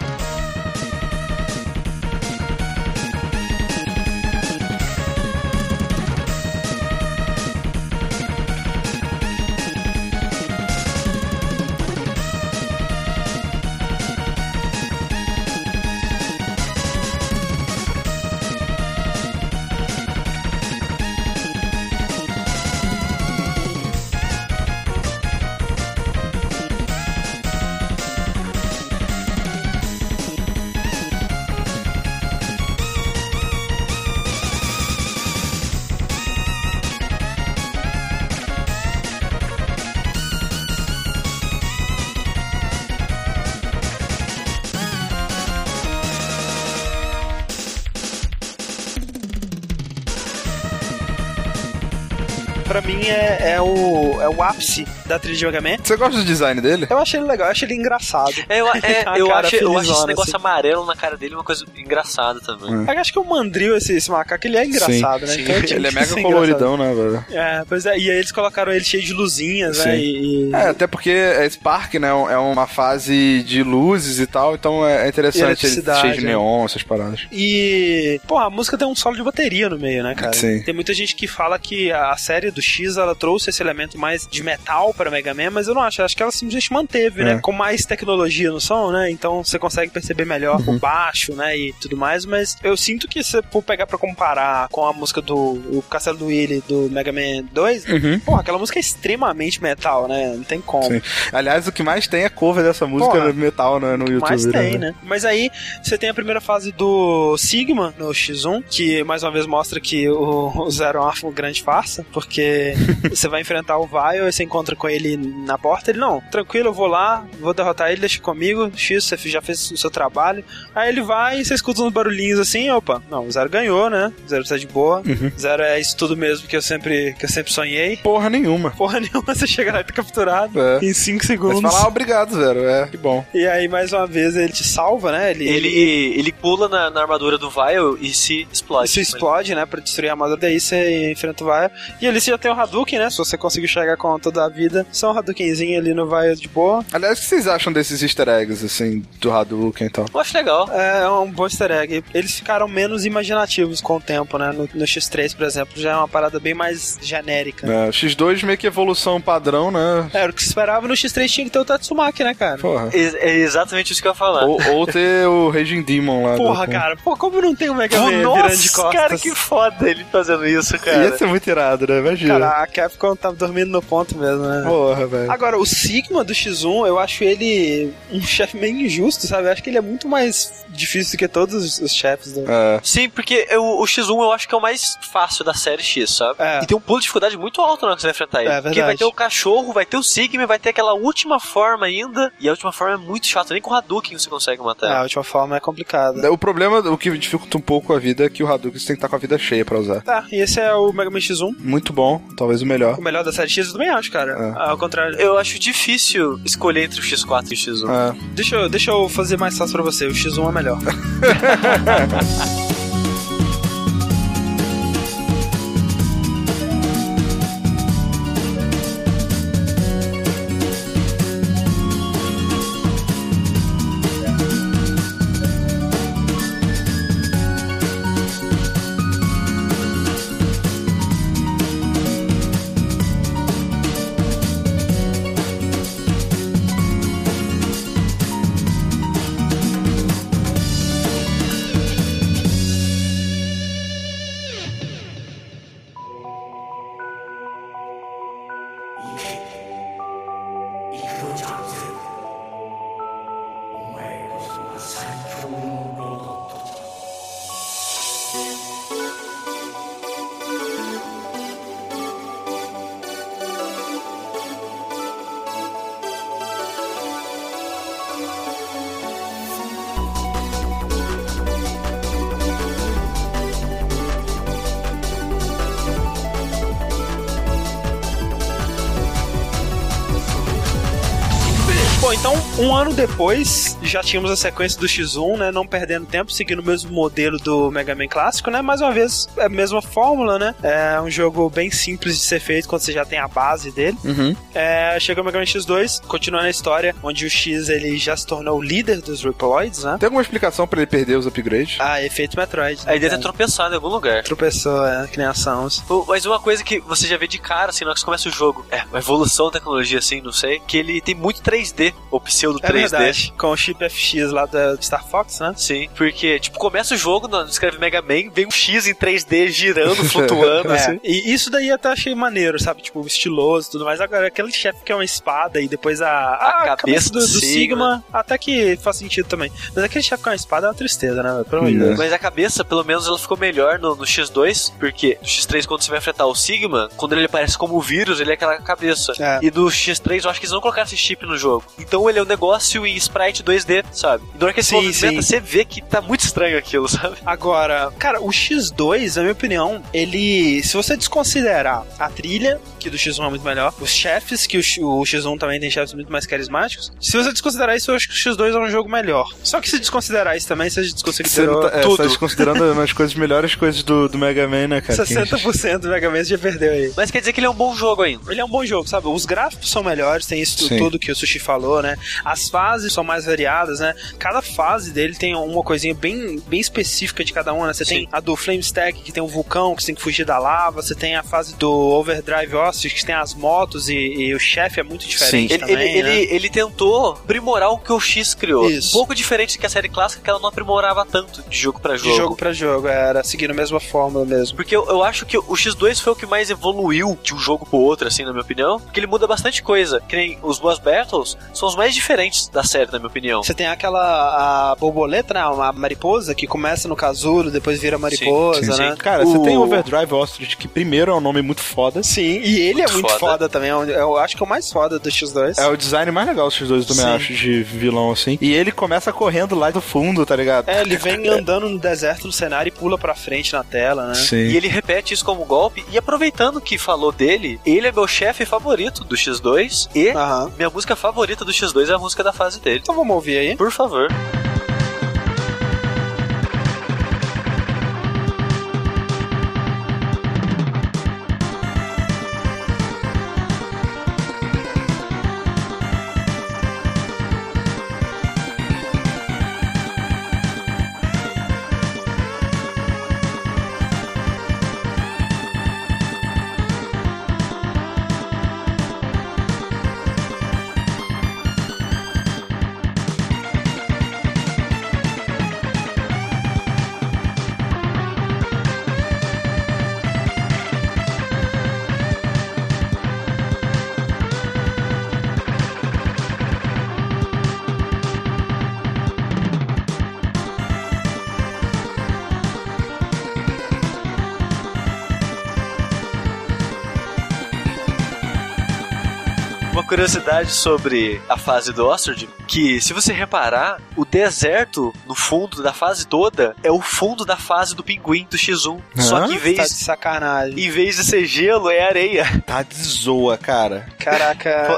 S1: o, ápice da trilha de Mega Man.
S4: Você gosta do design dele?
S1: Eu achei ele legal, eu achei ele engraçado.
S3: É, eu, [LAUGHS] é, eu, acho, eu acho esse negócio
S1: assim.
S3: amarelo na cara dele uma coisa engraçada também.
S4: Hum.
S1: Eu acho que o Mandrill, esse, esse macaco, ele é engraçado, né?
S3: Sim.
S1: Então tinha
S4: Ele é
S1: que
S4: mega
S1: ser
S4: coloridão, né, velho?
S1: É, pois é, e aí eles colocaram ele cheio de luzinhas, né?
S4: Sim.
S1: E, e-
S4: É, até porque é Spark, né? É uma fase de luzes e tal, então é interessante ele cheio de
S1: é.
S4: neon, essas paradas.
S1: E, pô, a música tem um solo de bateria no meio, né, cara?
S4: Sim.
S1: Tem muita gente que fala que a série do X, ela trouxe esse elemento mais de metal para Mega Man, mas eu não acho. Eu acho que ela simplesmente manteve,
S4: É.
S1: né? Com mais tecnologia no som, né? Então você consegue perceber melhor
S4: Uhum.
S1: o baixo, né? E tudo mais, mas eu sinto que se for pegar pra comparar com a música do o Castelo do Willy do Mega Man 2,
S4: Uhum.
S1: pô, aquela música é extremamente metal, né? Não tem como.
S4: Sim. Aliás, o que mais tem é cover dessa música
S1: Porra.
S4: metal né, no YouTube.
S1: Mas tem,
S4: né?
S1: né? Mas aí você tem a primeira fase do Sigma no X1, que mais uma vez mostra que o, [LAUGHS] o Zero é uma grande farsa, porque Porque [LAUGHS] você vai enfrentar o Vile e você encontra com ele na porta. Ele, não, tranquilo, eu vou lá, vou derrotar ele, deixa comigo. X, você já fez o seu trabalho. Aí ele vai e você escuta uns barulhinhos assim, opa, não, o Zero ganhou, né? O Zero tá de boa.
S4: Uhum.
S1: Zero é isso tudo mesmo que eu sempre, que eu sempre sonhei.
S4: Porra nenhuma.
S1: Porra [LAUGHS] nenhuma, você chega lá e tá capturado
S4: É.
S1: em 5
S4: Mas
S1: segundos.
S4: falar "Ah, obrigado, Zero. É, que bom.
S1: E aí, mais uma vez, ele te salva, né? Ele,
S3: Ele, ele pula na, na armadura do Vile e se explode.
S1: se explode, né? Pra destruir a armadura, daí você enfrenta o Vile. E ali você já tem o Hadouken, né? Se você conseguir chegar com toda a vida, só um Hadoukenzinho ali no Vile de boa.
S4: Aliás, o que vocês acham desses easter eggs, assim, do Hadouken e tal?
S3: Eu acho legal.
S1: É um bom easter egg. Eles ficaram menos imaginativos com o tempo, né? No, no X3, por exemplo, já é uma parada bem mais genérica.
S4: É, X2 meio que evolução padrão, né?
S1: Era o que se esperava no X3 tinha que ter o Tatsumaki, né, cara?
S4: Porra.
S3: É, é exatamente isso que eu ia falar.
S4: Ou, ou ter o Raging Demon lá.
S1: Porra,
S4: do-
S1: cara. Pô, como não tem o Mega Man
S3: Nossa,
S1: virando de costas?
S3: cara, que foda ele fazendo isso, cara.
S4: Ia ser muito irado, né? Imagina.
S1: Cara, a Capcom tava dormindo no ponto mesmo, né?
S4: Porra, velho.
S1: Agora, o Sigma do X1, eu acho ele um chefe meio injusto, sabe? Eu acho que ele é muito mais difícil do que todos os- chefes do.
S4: É.
S3: Sim, porque eu- o X1 eu acho que é o mais fácil da série X, sabe?
S1: É.
S3: E tem um pulo de dificuldade muito alto na hora que você vai enfrentar ele.
S1: É
S3: Porque vai
S1: verdade.
S3: ter o cachorro, vai ter o Sigma, vai ter aquela última forma ainda. E a última forma é muito chata, nem com o Hadouken você consegue
S1: É,
S3: matar.
S1: a última forma é complicada.
S4: O problema, o que dificulta um pouco a vida é que o Hadouken você tem que estar com a vida cheia pra usar.
S1: Tá, e esse é o Mega Man X1.
S4: Muito bom, talvez o melhor.
S1: O melhor da série X eu também acho, cara.
S4: É.
S1: Ao contrário.
S3: Eu acho difícil escolher entre o X4 e o X1.
S4: É.
S1: Deixa, eu, deixa eu fazer mais fácil pra você. O X1 é melhor. [LAUGHS] Bom, então, um ano depois, já tínhamos a sequência do X1, né? Não perdendo tempo, seguindo o mesmo modelo do Mega Man clássico, né? Mais uma vez, é a mesma fórmula, né? É um jogo bem simples de ser feito quando você já tem a base dele.
S4: Uhum.
S1: É, chega o Mega Man X2, continuando a história, onde o X ele já se tornou o líder dos Riploids, né?
S4: Tem alguma explicação pra ele perder os upgrades?
S1: Ah, efeito Metroid.
S3: Aí deve ter
S1: É.
S3: tropeçado em algum lugar.
S1: Tropeçou, é, que nem a Samus.
S3: Mas uma coisa que você já vê de cara, assim, na hora que você começa o jogo, é uma evolução da tecnologia, assim, não sei, que ele tem muito 3D, ou pseudo
S1: É
S3: 3D.
S1: verdade. Com o chip FX lá da Star Fox, né?
S3: Sim, porque, tipo, começa o jogo, não, escreve Mega Man, vem um X em 3D girando, [LAUGHS] flutuando,
S1: É,
S3: assim.
S1: e isso daí até achei maneiro, sabe? Tipo, estiloso e tudo mais. Agora, aquele chefe que é uma espada e depois a, a,
S3: cabeça
S1: do,
S3: do
S1: do Sigma,
S3: Sigma.
S1: até que faz sentido também. Mas aquele chefe com uma espada é uma tristeza, né? Pelo amor de
S4: Hum,
S1: Deus.
S3: Mas a cabeça, pelo menos, ela ficou melhor no, no X2, porque no X3, quando você vai enfrentar o Sigma, quando ele aparece como vírus, ele é aquela cabeça.
S1: É.
S3: E no X3, eu acho que eles não colocaram esse chip no jogo. Então ele é um negócio em sprite 2D, sabe? E na hora que ele se
S1: Sim,
S3: movimenta,
S1: sim.
S3: você vê que tá muito estranho aquilo, [LAUGHS] sabe?
S1: Agora, cara, o X2, na minha opinião, ele. Se você desconsiderar a trilha, que do X1 é muito melhor, os chefes, que o, o X1 também tem chefes muito mais carismáticos. Se você desconsiderar isso, eu acho que o X2 é um jogo melhor. Só que se desconsiderar isso também, você
S4: Você
S1: desconsiderou
S4: não tá, é,
S1: tudo.
S4: você tá desconsiderando [LAUGHS] umas coisas, melhores coisas do, do Mega Man, né, cara? Que a gente-
S1: 60% do Mega Man você já perdeu aí.
S3: Mas quer dizer que ele é um bom jogo ainda.
S1: Ele é um bom jogo, sabe? Os gráficos são melhores, tem isso
S4: Sim.
S1: tudo que o Sushi falou, né? As fases são mais variadas, né? Cada fase dele tem uma coisinha bem, bem específica de cada uma, né? Você
S3: Sim.
S1: tem a do Flame Stack, que tem o vulcão, que você tem que fugir da lava. Você tem a fase do Overdrive Que tem as motos e, e o chefe é muito diferente
S3: Ele,
S1: também,
S3: ele,
S1: né?
S3: ele, ele tentou aprimorar o que o X criou.
S1: Isso.
S3: Um pouco diferente do que a série clássica, que ela não aprimorava tanto de jogo pra jogo.
S1: De jogo pra jogo, era seguindo a mesma fórmula mesmo.
S3: Porque eu, eu acho que o X2 foi o que mais evoluiu de um jogo pro outro, assim, na minha opinião. Porque ele muda bastante coisa. Que nem os boss battles são os mais diferentes da série, na minha opinião.
S1: Você tem aquela a borboleta, né? Uma mariposa que começa no casulo, depois vira mariposa,
S4: Sim, sim.
S1: né?
S4: Cara,
S1: O-
S4: você tem Overdrive Ostrich, que primeiro é um nome muito foda.
S1: Sim, e ele
S3: Muito
S1: é muito
S3: foda.
S1: foda, também. é um- Eu acho que é o mais foda do X2.
S4: É o design mais legal dos dois, eu também
S1: Sim.
S4: acho, de vilão, assim. E ele começa correndo lá do fundo, tá ligado?
S1: É, ele vem andando no deserto no cenário e pula pra frente na tela, né?
S4: Sim.
S3: E ele repete isso como golpe. E aproveitando que falou dele, ele é meu chefe favorito do X2. E
S1: Aham.
S3: minha música favorita do X2 é a música da fase dele.
S1: Então vamos ouvir aí.
S3: Por favor. Curiosidade sobre a fase do Ostrich, que se você reparar, o deserto no fundo da fase toda é o fundo da fase do pinguim do X1. Só que em
S1: Tá de
S3: vez,
S1: sacanagem.
S3: em vez de ser gelo, é areia.
S4: Tá de zoa, cara.
S1: Caraca.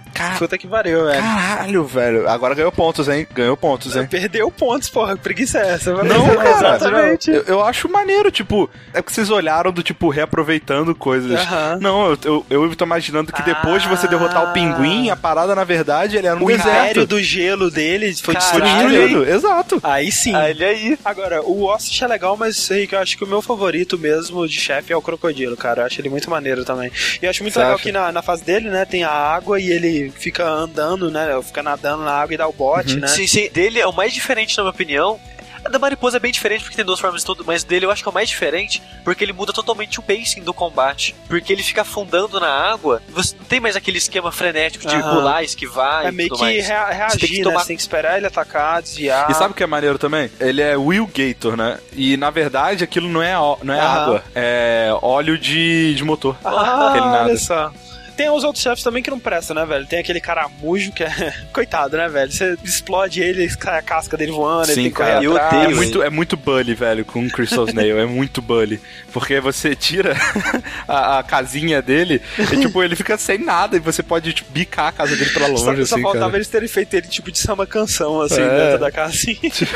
S1: [LAUGHS]
S4: Cara,
S1: Puta que pariu, velho.
S4: caralho, velho. Agora ganhou pontos, hein? Ganhou pontos, hein?
S1: Perdeu pontos, porra. Que preguiça é essa?
S4: Não, cara.
S1: Exatamente.
S4: Eu, eu acho maneiro, tipo, é porque vocês olharam do tipo reaproveitando coisas.
S1: Aham.
S4: Não, eu, eu, eu tô imaginando que depois de você derrotar o
S1: Ah.
S4: pinguim, a parada na verdade ele era um
S1: O
S4: deserto.
S1: império do gelo dele foi
S3: Caralho,
S1: destruído.
S4: Exato.
S1: Aí sim.
S3: Olha aí.
S1: Agora, o Ostrich é legal, mas Rick, eu acho que o meu favorito mesmo de chefe é o Crocodilo, cara. Eu acho ele muito maneiro também. E eu acho muito
S4: Você
S1: legal
S4: acha?
S1: que na, na fase dele, né, tem a água e ele fica andando, né? Fica nadando na água e dá o bote, né?
S3: Sim, sim. Dele é o mais diferente, na minha opinião. A da mariposa é bem diferente porque tem duas formas de tudo, mas dele eu acho que é o mais diferente porque ele muda totalmente o pacing do combate. Porque ele fica afundando na água, você não tem mais aquele esquema frenético de
S1: Aham.
S3: pular, esquivar
S1: É
S3: e
S1: meio
S3: tudo
S1: que
S3: mais.
S1: rea-
S3: Você tem
S1: reagir,
S3: que
S1: né?
S3: tomar-
S1: Você tem que esperar ele atacar, desviar.
S4: E sabe o que é maneiro também? Ele é Will Gator, né? E na verdade aquilo não é, não é
S1: Aham.
S4: água, é óleo de, de motor.
S1: Ah, olha só. Tem os outros chefes também que não prestam, né, velho? Tem aquele caramujo que é. [LAUGHS] Coitado, né, velho? Você explode ele, cai a casca dele voando, ele
S4: Sim,
S1: tem que correr
S4: cara.
S3: Eu
S1: atrás.
S4: É
S3: odeio
S4: muito, é muito bully, velho, com o Crystal [LAUGHS] Snail. É muito bully. Porque você tira [LAUGHS] a, a casinha dele e, tipo, ele fica sem nada e você pode, tipo, bicar a casa dele pra longe,
S1: Só,
S4: assim,
S1: só faltava
S4: cara.
S1: eles terem feito ele tipo de samba canção, assim,
S4: É.
S1: dentro da casinha.
S4: Isso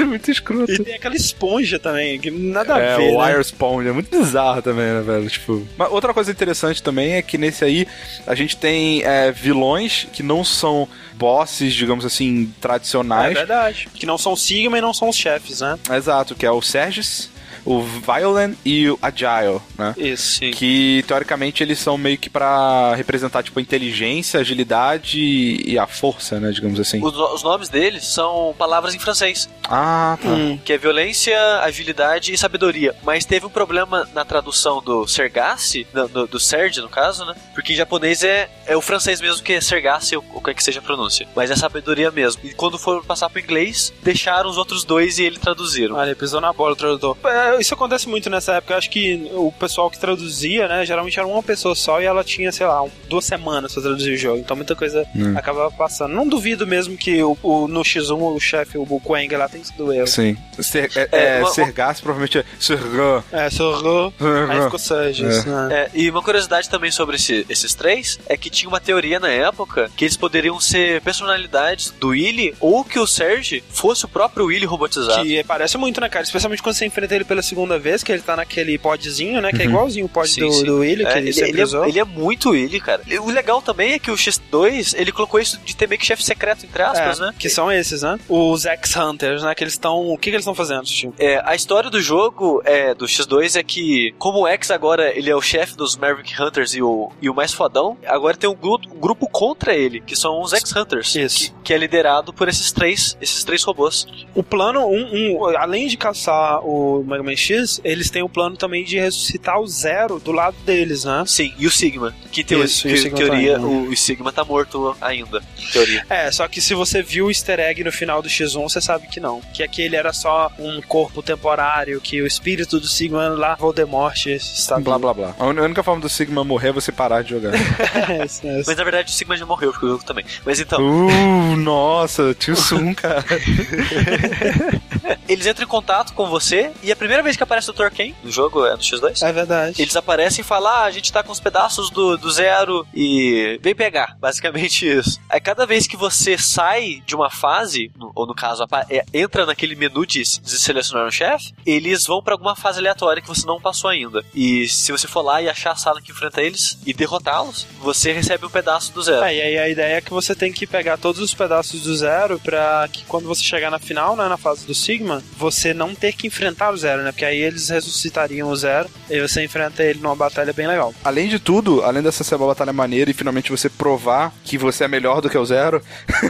S4: é muito escroto.
S1: E tem aquela esponja também, que nada a
S4: É,
S1: ver,
S4: o
S1: né?
S4: Wire Spawn é muito bizarro também, né, velho? Tipo. Mas outra coisa interessante também é que nesse aí a gente tem é, vilões que não são bosses, digamos assim,
S1: É
S4: tradicionais.
S1: verdade. Que não são Sigma e não são os chefes, né?
S4: Exato, que é o Sergis, o Violent e o Agile, né?
S1: Isso.
S3: Sim.
S4: Que teoricamente eles são meio que pra representar tipo a inteligência, a agilidade e a força, né, digamos assim.
S3: Os, os nomes deles são palavras em francês,
S4: Ah, tá.
S1: Hum.
S3: que é violência, agilidade e sabedoria. Mas teve um problema na tradução do Sergassi, do, do, Serge, no caso, né? Porque em japonês é, é o francês mesmo que é Sergassi, ou o que é que seja a pronúncia. Mas é sabedoria mesmo. E quando foram passar pro inglês, deixaram os outros dois e ele traduziram.
S1: Olha, pisou na bola o tradutor. É, isso acontece muito nessa época. Eu acho que o pessoal que traduzia, né, geralmente era uma pessoa só e ela tinha, sei lá, um- duas semanas pra traduzir o jogo. Então muita coisa
S4: Hum.
S1: acabava passando. Não duvido mesmo que o, o- no X1 o chefe, o Quang lá, tem sido eu.
S4: Sim. Ser, é,
S3: É,
S4: é,
S3: uma-
S4: Sergas provavelmente é Sergan.
S1: É, sorro. Aí ficou Surges, né?
S3: É, e uma curiosidade também sobre esse- esses três é que tinha uma teoria na época que eles poderiam ser personalidades do Willy ou que o Serge fosse o próprio Willy robotizado.
S1: Que parece muito, né, cara? Especialmente quando você enfrenta ele pela segunda vez, que ele tá naquele podzinho, né? Que é
S4: Uhum.
S1: igualzinho o pod
S3: Sim,
S1: do,
S3: sim.
S1: do Willy, que
S3: É,
S1: ele,
S3: ele,
S1: sempre
S3: ele é, ele é muito Willy, cara. O legal também é que o X2 ele colocou isso de ter meio que chefe secreto, entre aspas,
S1: É,
S3: né?
S1: Que são esses, né? Os X-Hunters, né? Que eles estão. O que, que eles estão fazendo, Tio?
S3: É, a história do jogo é, do X2 é que, como o X agora ele é o chefe dos Maverick Hunters e o, e o mais fodão, agora tem um grupo, um grupo contra ele, que são os X-Hunters.
S1: Isso.
S3: Que, que é liderado por esses três, esses três robôs.
S1: O plano, um, um- além de caçar o Mega Man X, eles têm o plano também de ressuscitar o Zero do lado deles, né?
S3: Sim, e o Sigma. Que, teo
S1: Isso, e o
S3: que
S1: Sigma
S3: teoria,
S1: tá
S3: o, o Sigma tá morto ainda. em Teoria.
S1: É, só que se você viu o easter egg no final do X1, você sabe que não. Que aquele era só um corpo temporário, que o espírito do Sigma lá, Voldemort, está
S4: Blá blá blá. A única forma do Sigma morrer é você parar de jogar.
S1: é, [LAUGHS] isso, é, isso.
S3: Mas na verdade o Sigma já morreu, porque o jogo também. Mas então,
S4: uh, nossa, tio Sun, cara. [LAUGHS]
S3: eles entram em contato com você e a primeira vez que aparece o Dr. Ken no jogo é no X2.
S1: É verdade.
S3: Eles aparecem e falam: ah, a gente tá com os pedaços do, do zero e vem pegar. [LAUGHS] Basicamente isso. Aí cada vez que você sai de uma fase, ou no caso, é, entra naquele menu de, de selecionar um chefe, eles vão pra alguma fase aleatória que você não passou ainda. E se você for lá e achar a sala que enfrenta eles e derrotá-los, você recebe um pedaço do zero.
S1: É, e aí a ideia é que você tem que pegar todos os pedaços do zero pra que quando você chegar na final, né, na fase do Sigma, você não ter que enfrentar o zero, né? Porque aí eles ressuscitariam o zero e você enfrenta ele numa batalha bem legal.
S4: Além de tudo, além dessa ser uma batalha maneira e finalmente você provar que você é melhor do que o Zero,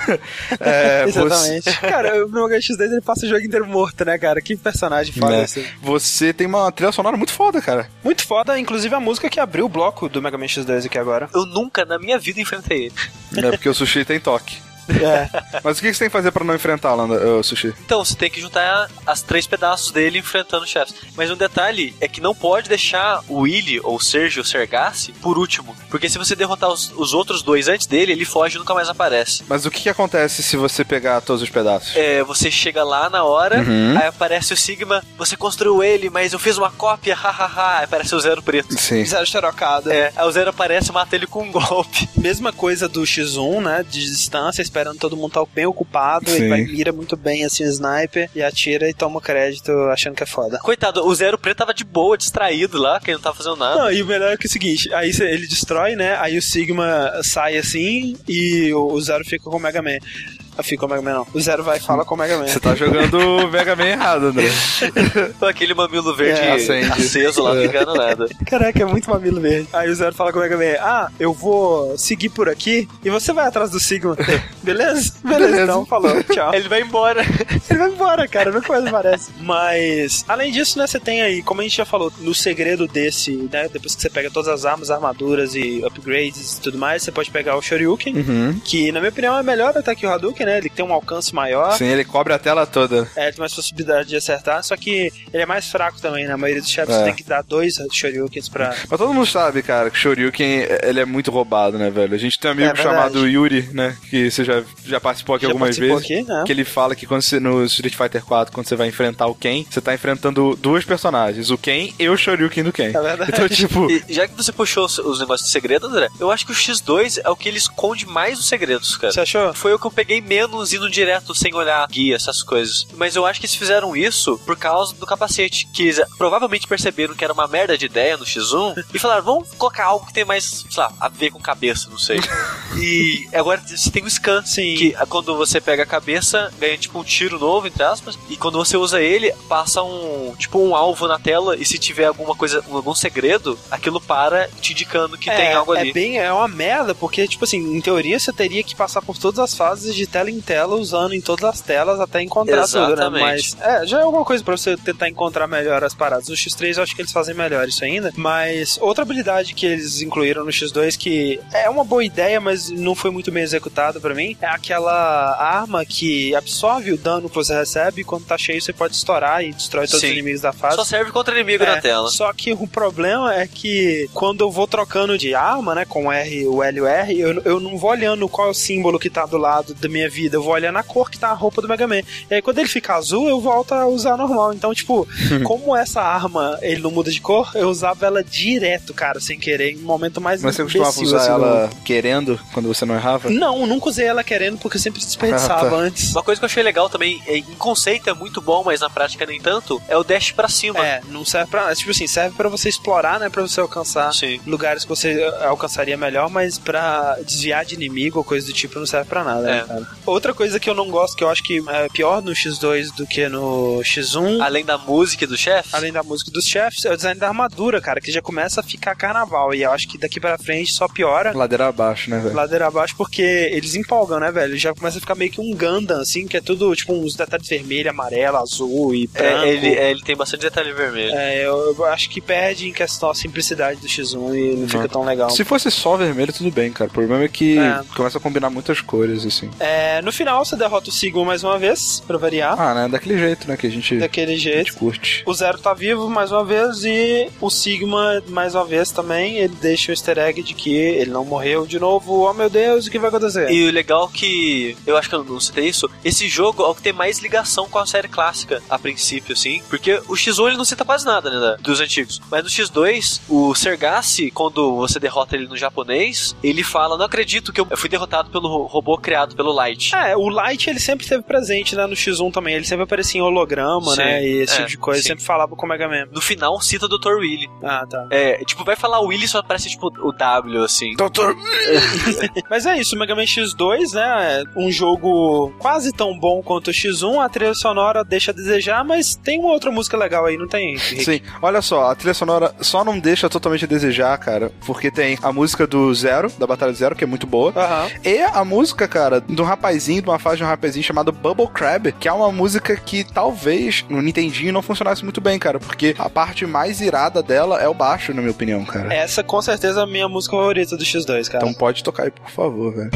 S4: [LAUGHS] é, [LAUGHS] você,
S1: Exatamente. cara, o Mega Man X10 ele passa o jogo inteiro morto, né, cara? Que personagem foda esse.
S4: você tem uma trilha sonora muito foda, cara.
S1: Muito foda, inclusive a música que abriu o bloco do Mega Man X2 aqui agora.
S3: Eu nunca na minha vida enfrentei ele.
S4: É porque o Sushi tem toque.
S1: É.
S4: Mas o que você tem que fazer pra não enfrentar, Landa, ô, Sushi?
S3: Então, você tem que juntar as três pedaços dele enfrentando os chefes. Mas um detalhe é que não pode deixar o Willy ou o Sergio ou Sergassi por último. Porque se você derrotar os, os outros dois antes dele, ele foge e nunca mais aparece.
S4: Mas o que, que acontece se você pegar todos os pedaços?
S3: É, você chega lá na hora,
S4: Uhum.
S3: aí aparece o Sigma, você construiu ele, mas eu fiz uma cópia, [LAUGHS] hahaha, aí aparece o Zero Preto.
S4: Sim.
S1: Zero xerocado.
S3: É, aí o Zero aparece e mata ele com um golpe.
S1: Mesma coisa do X1, né? De distância, esperando todo mundo estar bem ocupado.
S4: Sim.
S1: Ele vai, mira muito bem assim o sniper e atira e toma crédito achando que é foda.
S3: Coitado, o Zero Preto tava de boa, distraído lá, que ele não tava fazendo nada.
S1: Não, e o melhor é que é o seguinte, aí ele destrói, né? Aí o Sigma sai assim e o, o Zero fica com o Mega Man. Ah, Fica com o Mega Man, não. O Zero vai e fala com o Mega Man.
S4: Você tá jogando o Mega Man errado. [LAUGHS]
S3: Com aquele mamilo verde
S1: É,
S4: acende.
S3: aceso lá, não
S4: É.
S3: ligando nada. [LAUGHS]
S1: Caraca, é muito mamilo verde. Aí o Zero fala com o Mega Man, ah, eu vou seguir por aqui e você vai atrás do Sigma. [LAUGHS] Beleza? Beleza,
S4: Beleza.
S1: então, falou, tchau.
S3: Ele vai embora.
S1: Ele vai embora, cara, nunca mais aparece. Mas, além disso, né, você tem aí, como a gente já falou, no segredo desse, né, depois que você pega todas as armas, armaduras e upgrades e tudo mais, você pode pegar o Shoryuken,
S4: Uhum.
S1: que na minha opinião é melhor até que o Hadouken, né, ele tem um alcance maior.
S4: Sim, ele cobre a tela toda.
S1: É, tem mais possibilidade de acertar, só que ele é mais fraco também, na maioria dos chefes
S4: É.
S1: você tem que dar dois Shoryukens pra...
S4: Mas todo mundo sabe, cara, que o Shoryuken, ele é muito roubado, né, velho? A gente tem um amigo
S1: É
S4: chamado Yuri, né, que você já, já participou aqui
S1: Já
S4: algumas
S1: participou
S4: vezes.
S1: aqui, né?
S4: Que ele fala que quando você, no Street Fighter 4, quando você vai enfrentar o Ken, você tá enfrentando duas personagens, o Ken e o Shoryuken do Ken.
S1: É verdade.
S4: Então, tipo,
S3: E já que você puxou os, os negócios de segredo, André, eu acho que o X2 é o que ele esconde mais os segredos, cara.
S1: Você achou?
S3: Foi o que eu peguei menos indo direto sem olhar guia, essas coisas. Mas eu acho que eles fizeram isso por causa do capacete. Que eles provavelmente perceberam que era uma merda de ideia no X1 e falaram: vamos colocar algo que tem mais, sei lá, a ver com cabeça, não sei. [LAUGHS] e agora você tem o scan.
S1: Sim.
S3: Que ah, quando você pega a cabeça, ganha tipo um tiro novo, entre aspas. E quando você usa ele, passa um tipo um alvo na tela. E se tiver alguma coisa, algum segredo, aquilo para te indicando que tem algo ali.
S1: É bem, é uma merda, porque, tipo assim, em teoria você teria que passar por todas as fases de tela em tela, usando em todas as telas até encontrar tudo, né?
S3: Exatamente.
S1: Mas, é, já é alguma coisa pra você tentar encontrar melhor as paradas. No X3 eu acho que eles fazem melhor isso ainda, mas outra habilidade que eles incluíram no X2 que é uma boa ideia, mas não foi muito bem executada pra mim, é aquela arma que absorve o dano que você recebe e quando tá cheio você pode estourar e destrói todos
S3: Sim.
S1: os inimigos da fase.
S3: Só serve contra inimigo
S1: É,
S3: na tela.
S1: Só que o problema é que quando eu vou trocando de arma, né, com o R, o L e o R, eu, eu não vou olhando qual é o símbolo que tá do lado da minha vida, eu vou olhando a cor que tá a roupa do Mega Man. E aí quando ele fica azul, eu volto a usar normal. Então, tipo, como essa arma ele não muda de cor, eu usava ela direto, cara, sem querer, em um momento mais
S4: mas você costumava usar
S1: assim,
S4: ela querendo quando você não errava?
S1: Não, nunca usei ela querendo porque eu sempre desperdiçava
S4: Ah, tá.
S1: antes.
S3: Uma coisa que eu achei legal também, é, em conceito é muito bom, mas na prática nem tanto, é o dash pra cima.
S1: É, não serve pra. Tipo assim, serve pra você explorar, né? Pra você alcançar
S3: Sim.
S1: lugares que você eh, alcançaria melhor, mas pra desviar de inimigo ou coisa do tipo não serve pra nada,
S3: É.
S1: né, cara? Outra coisa que eu não gosto, que eu acho que é pior no X2 do que no X1,
S3: Além da música e do chefe.
S1: além da música dos chefes, é o design da armadura, cara, que já começa a ficar carnaval. E eu acho que daqui pra frente só piora.
S4: Ladeira abaixo, né, velho?
S1: Ladeira abaixo, porque eles empolgam, né, velho? Já começa a ficar meio que um Gundam, assim, que é tudo, tipo, uns detalhes vermelho, amarelo, azul e branco.
S3: É, ele, é, ele tem bastante detalhe vermelho.
S1: É, eu, eu acho que perde em questão a simplicidade do X1 e não fica tão legal.
S4: Se fosse só vermelho, tudo bem, cara. O problema é que
S1: É.
S4: começa a combinar muitas cores, assim.
S1: É, no final, você derrota o Sigma mais uma vez, pra variar.
S4: Ah, né? Daquele jeito, né? Que a gente,
S1: Daquele
S4: a gente
S1: jeito.
S4: curte.
S1: O Zero tá vivo mais uma vez e o Sigma, mais uma vez também, ele deixa o easter egg de que ele não morreu de novo. Oh meu Deus, o que vai acontecer?
S3: E o legal que. Eu acho que eu não citei isso. Esse jogo é o que tem mais ligação com a série clássica, a princípio, assim. Porque o X1 ele não cita quase nada, né? Dos antigos. Mas no X2, o Sergassi, quando você derrota ele no japonês, ele fala: Não acredito que eu fui derrotado pelo ro- robô criado pelo Light.
S1: É, o Light ele sempre esteve presente, né, no X1 também. Ele sempre aparecia em holograma,
S3: Sim,
S1: né, e esse
S3: é,
S1: tipo de coisa.
S3: sim.
S1: Sempre falava com o Mega Man.
S3: No final, cita o Dr. Willy.
S1: Ah, tá.
S3: É, tipo, vai falar o Willy só aparece, tipo, o W, assim.
S4: Doutor! [LAUGHS]
S1: Mas é isso, o Mega Man X2, né, é um jogo quase tão bom quanto o X1. A trilha sonora deixa a desejar, mas tem uma outra música legal aí, não tem? Rick?
S4: Sim, olha só, a trilha sonora só não deixa totalmente a desejar, cara, porque tem a música do Zero, da Batalha Zero, que é muito boa,
S1: Aham.
S4: e a música, cara, de um rapazinho, de uma fase de um rapazinho chamado Bubble Crab, que é uma música que talvez no Nintendinho não funcionasse muito bem, cara, porque a parte mais irada dela é o baixo, na minha opinião, cara.
S1: Essa com certeza é a minha música favorita do X2, cara.
S4: Então pode tocar aí, por favor, velho.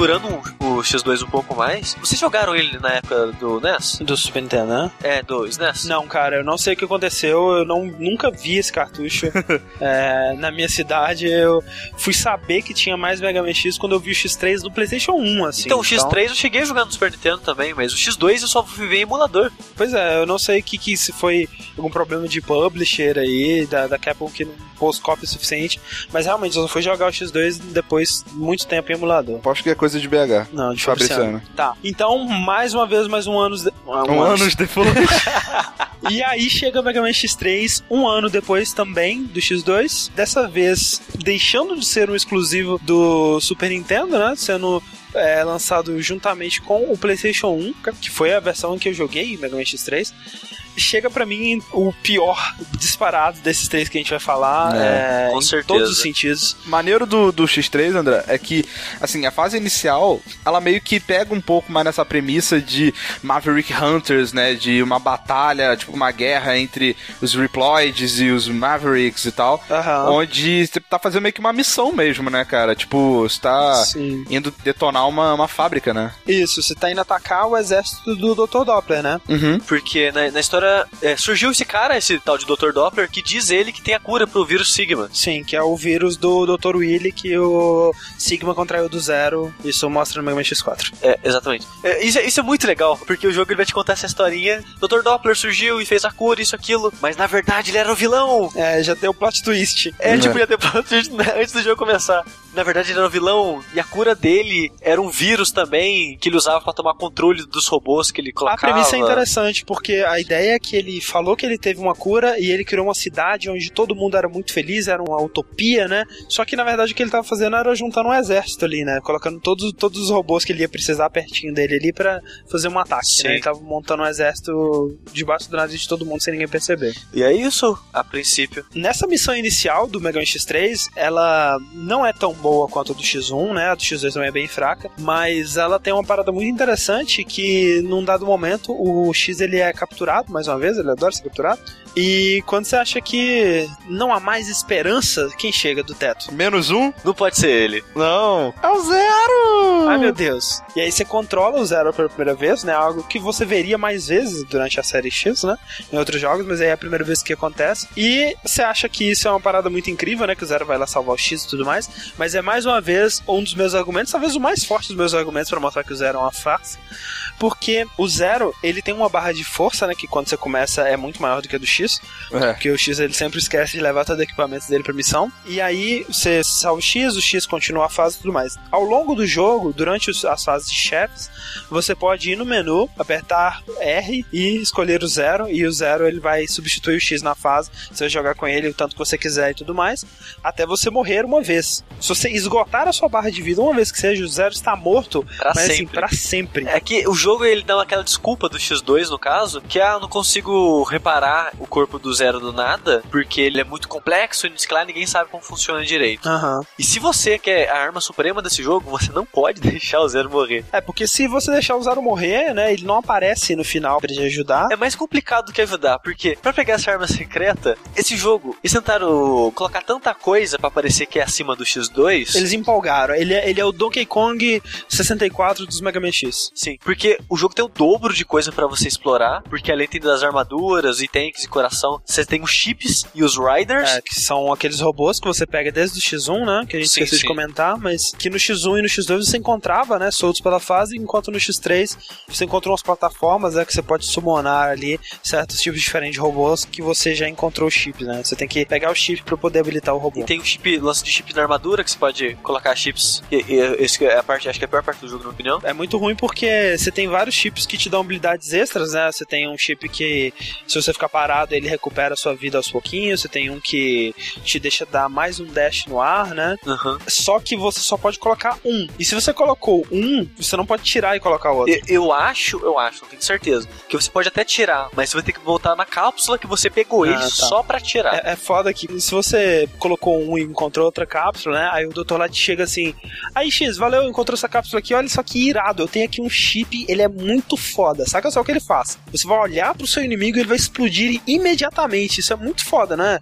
S3: Segurando o, o X2 um pouco mais, vocês jogaram ele na época do NES?
S1: Do Super Nintendo, né?
S3: É, do SNES?
S1: Não, cara, eu não sei o que aconteceu. Eu não, nunca vi esse cartucho [LAUGHS] é, na minha cidade. Eu fui saber que tinha mais Mega Man X quando eu vi o X3 no PlayStation 1, assim.
S3: Então, o X3 eu cheguei a jogar no Super Nintendo também, mas o X2 eu só ver em emulador.
S1: Pois é, eu não sei que, que se foi algum problema de publisher aí, da, da Capcom que não pôs cópia suficiente. Mas realmente, eu só fui jogar o X2 depois de muito tempo em emulador.
S4: Aposto que é coisa de BH.
S1: Não, de
S4: Fabriciano.
S1: Fabriciano. Tá. Então, mais uma vez, mais um ano. De...
S4: Um ano depois. [LAUGHS]
S1: E aí chega o Mega Man X3, um ano depois também do X2. Dessa vez, deixando de ser um exclusivo do Super Nintendo, né? Sendo é, lançado juntamente com o PlayStation 1, que foi a versão que eu joguei Mega Man X3. Chega pra mim o pior disparado desses três que a gente vai falar,
S4: É,
S1: é,
S3: com
S1: em
S3: certeza.
S1: todos os sentidos.
S4: maneiro do, do X3, André, é que, assim, a fase inicial, ela meio que pega um pouco mais nessa premissa de Maverick Hunters, né? De uma batalha, tipo, uma guerra entre os Reploids e os Mavericks e tal.
S1: Aham.
S4: Onde você tá fazendo meio que uma missão mesmo, né, cara? Tipo, você tá
S1: Sim.
S4: indo detonar uma, uma fábrica, né?
S1: Isso, você tá indo atacar o exército do Dr. Doppler, né?
S4: Uhum.
S3: Porque na, na história é, surgiu esse cara, esse tal de Dr. Doppler, que diz ele que tem a cura pro vírus Sigma.
S1: Sim, que é o vírus do Dr. Willy que o Sigma contraiu do zero. Isso mostra no Mega Man X4.
S3: É, exatamente. É, isso, é- isso é muito legal, porque o jogo ele vai te contar essa historinha. Dr. Doppler surgiu e fez a cura, isso, aquilo, mas na verdade ele era o vilão.
S1: É, já deu plot twist.
S3: É,
S4: Uhum.
S3: tipo, ia ter plot twist, né, antes do jogo começar. Na verdade ele era um vilão e a cura dele era um vírus também que ele usava para tomar controle dos robôs que ele colocava.
S1: A premissa é interessante, porque a ideia é que ele falou que ele teve uma cura e ele criou uma cidade onde todo mundo era muito feliz, era uma utopia, né? Só que na verdade o que ele tava fazendo era juntando um exército ali, né? Colocando todos, todos os robôs que ele ia precisar pertinho dele ali para fazer um ataque,
S3: Sim.
S1: né? Ele tava montando um exército debaixo do nariz de todo mundo sem ninguém perceber.
S3: E é isso, a princípio.
S1: Nessa missão inicial do Mega Man X3, ela não é tão boa quanto a do X1, né? A do X2 também é bem fraca, mas ela tem uma parada muito interessante que num dado momento o X ele é capturado mais uma vez, ele adora ser capturado. E quando você acha que não há mais esperança, quem chega do teto?
S4: Menos um?
S3: Não pode ser ele.
S4: Não. É o zero!
S1: Ai meu Deus. E aí você controla o Zero pela primeira vez, né? Algo que você veria mais vezes durante a série X, né? Em outros jogos, mas aí é a primeira vez que acontece. E você acha que isso é uma parada muito incrível, né? Que o Zero vai lá salvar o X e tudo mais. Mas é mais uma vez um dos meus argumentos, talvez o mais forte dos meus argumentos para mostrar que o Zero é uma farsa. Porque o Zero, ele tem uma barra de força, né? Que quando você começa é muito maior do que a do X.
S4: É.
S1: Porque o X ele sempre esquece de levar todo o equipamento dele pra missão. E aí você salva o X, o X continua a fase e tudo mais. Ao longo do jogo, durante as fases de chefes, você pode ir no menu, apertar R e escolher o zero. E o zero ele vai substituir o X na fase. Você vai jogar com ele o tanto que você quiser e tudo mais. Até você morrer uma vez. Se você esgotar a sua barra de vida uma vez que seja, o zero está morto.
S3: Pra
S1: mas assim,
S3: sempre.
S1: pra sempre.
S3: É que o jogo ele dá aquela desculpa do X2 no caso, que ah, eu não consigo reparar o corpo do Zero do nada, porque ele é muito complexo e claro, ninguém sabe como funciona direito.
S1: Aham.
S3: E se você quer a arma suprema desse jogo, você não pode [LAUGHS] deixar o Zero morrer.
S1: É, porque se você deixar o Zero morrer, né, ele não aparece no final pra te ajudar.
S3: É mais complicado do que ajudar, porque pra pegar essa arma secreta, esse jogo, eles tentaram colocar tanta coisa pra parecer que é acima do X2.
S1: Eles empolgaram. Ele é, ele é o Donkey Kong 64 dos Mega Man X.
S3: Sim, porque o jogo tem o dobro de coisa pra você explorar, porque além tem das armaduras e tanques e coração, você tem os chips e os riders.
S1: É, que são aqueles robôs que você pega desde o X1, né? Que a gente
S3: Sim,
S1: esqueceu de
S3: sim.
S1: comentar, mas que no X1 e no X2 você encontrava, né? Soltos pela fase, enquanto no X3 você encontrou umas plataformas, né? Que você pode summonar ali certos tipos diferentes de robôs que você já encontrou o chip, né? Você tem que pegar o chip pra poder habilitar o robô.
S3: E tem o chip, lance de chip na armadura, que você pode colocar chips. E, e, esse é a parte, acho que é a pior parte do jogo, na minha opinião.
S1: É muito ruim porque você tem vários chips que te dão habilidades extras, né? Você tem um chip que, se você ficar parado, ele recupera a sua vida aos pouquinhos. Você tem um que te deixa dar mais um dash no ar, né?
S3: Uhum.
S1: Só que você só pode colocar um. E se você colocou um, você não pode tirar e colocar outro.
S3: Eu, eu acho, eu acho, não tenho certeza, que você pode até tirar, mas você vai ter que voltar na cápsula que você pegou
S1: Ah,
S3: ele
S1: tá.
S3: só pra tirar.
S1: É, é foda que se você colocou um e encontrou outra cápsula, né? Aí o doutor lá te chega assim: Aí, X, valeu, encontrou essa cápsula aqui, olha só que irado. Eu tenho aqui um chip, ele é muito foda. Saca só o que ele faz? Você vai olhar pro seu inimigo e ele vai explodir imediatamente. Isso é muito foda, né?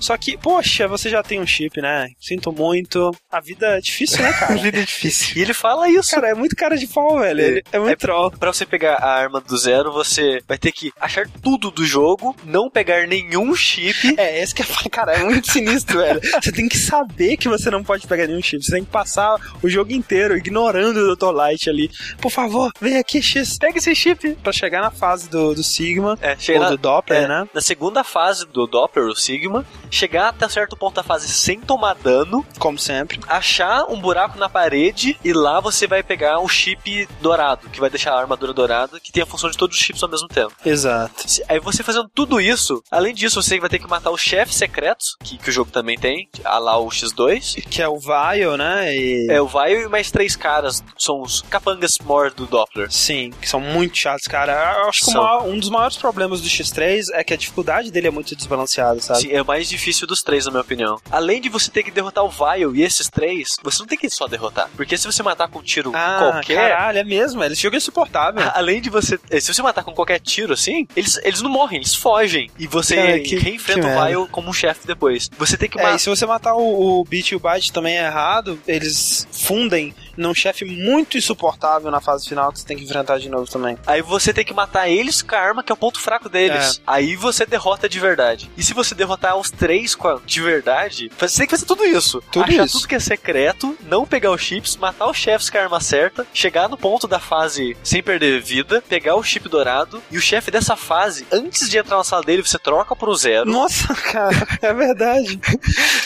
S1: Só que, poxa, você já tem um chip, né? Sinto muito. A vida é difícil, né, cara? [LAUGHS]
S4: vida é difícil.
S3: E ele fala isso.
S1: cara, é muito cara de pau, velho. Ele é muito troll.
S3: Pra você pegar a arma do zero, você vai ter que achar tudo do jogo, não pegar nenhum chip.
S1: É, esse que é, cara, é muito sinistro, velho. Você tem que saber que você não pode pegar nenhum chip. Você tem que passar o jogo inteiro ignorando o Dr. Light ali. Por favor, vem aqui, X, pega esse chip. Pra chegar na fase do, do Sigma,
S3: É,
S1: ou
S3: na,
S1: do Doppler,
S3: é,
S1: né?
S3: na segunda fase do Doppler, o Sigma, chegar até certo ponto da fase sem tomar dano,
S1: Como sempre.
S3: achar um buraco na parede e lá você vai pegar um chip dourado, que vai deixar a armadura dourada, que tem a função de todos os chips ao mesmo tempo.
S1: Exato.
S3: Aí você fazendo tudo isso, além disso, você vai ter que matar os chefes secretos, que, que o jogo também tem, a lá o X2.
S1: Que é o Vile, né? E...
S3: É o Vaio e mais três caras, são os capangas mor do Doppler.
S1: Sim, que são muito chatos, cara. Eu acho que maior- um dos maiores problemas do X3 é que a dificuldade dele é muito desbalanceada, sabe?
S3: Sim, é o mais difícil dos três, na minha opinião. Além de você ter que derrotar o Vile e esses três, você não tem que só derrotar. Porque se você matar com um tiro
S1: Ah,
S3: qualquer.
S1: caralho, é mesmo. Jogo é insuportável. [LAUGHS]
S3: Além de você. eh, Se você matar com qualquer tiro assim, eles, eles não morrem, eles fogem. E você
S1: Cara, que-
S3: reenfrenta
S1: que
S3: o. Vile como um chefe depois. Você tem que
S1: É,
S3: matar.
S1: e se você matar o, o Beat e o Byte também é errado, eles fundem num chefe muito insuportável na fase final que você tem que enfrentar de novo também.
S3: Aí você tem que matar eles com a arma, que é o ponto fraco deles.
S1: É.
S3: Aí você derrota de verdade. E se você derrotar os três com a- de verdade, você tem que fazer tudo isso.
S4: Tudo
S3: Achar
S4: isso.
S3: tudo que é secreto, não pegar os chips, matar os chefes com a arma certa, chegar no ponto da fase sem perder vida, pegar o chip dourado, e o chefe dessa fase, antes de entrar na sala dele, você troca pro zero.
S1: Nossa, [LAUGHS] cara, é verdade.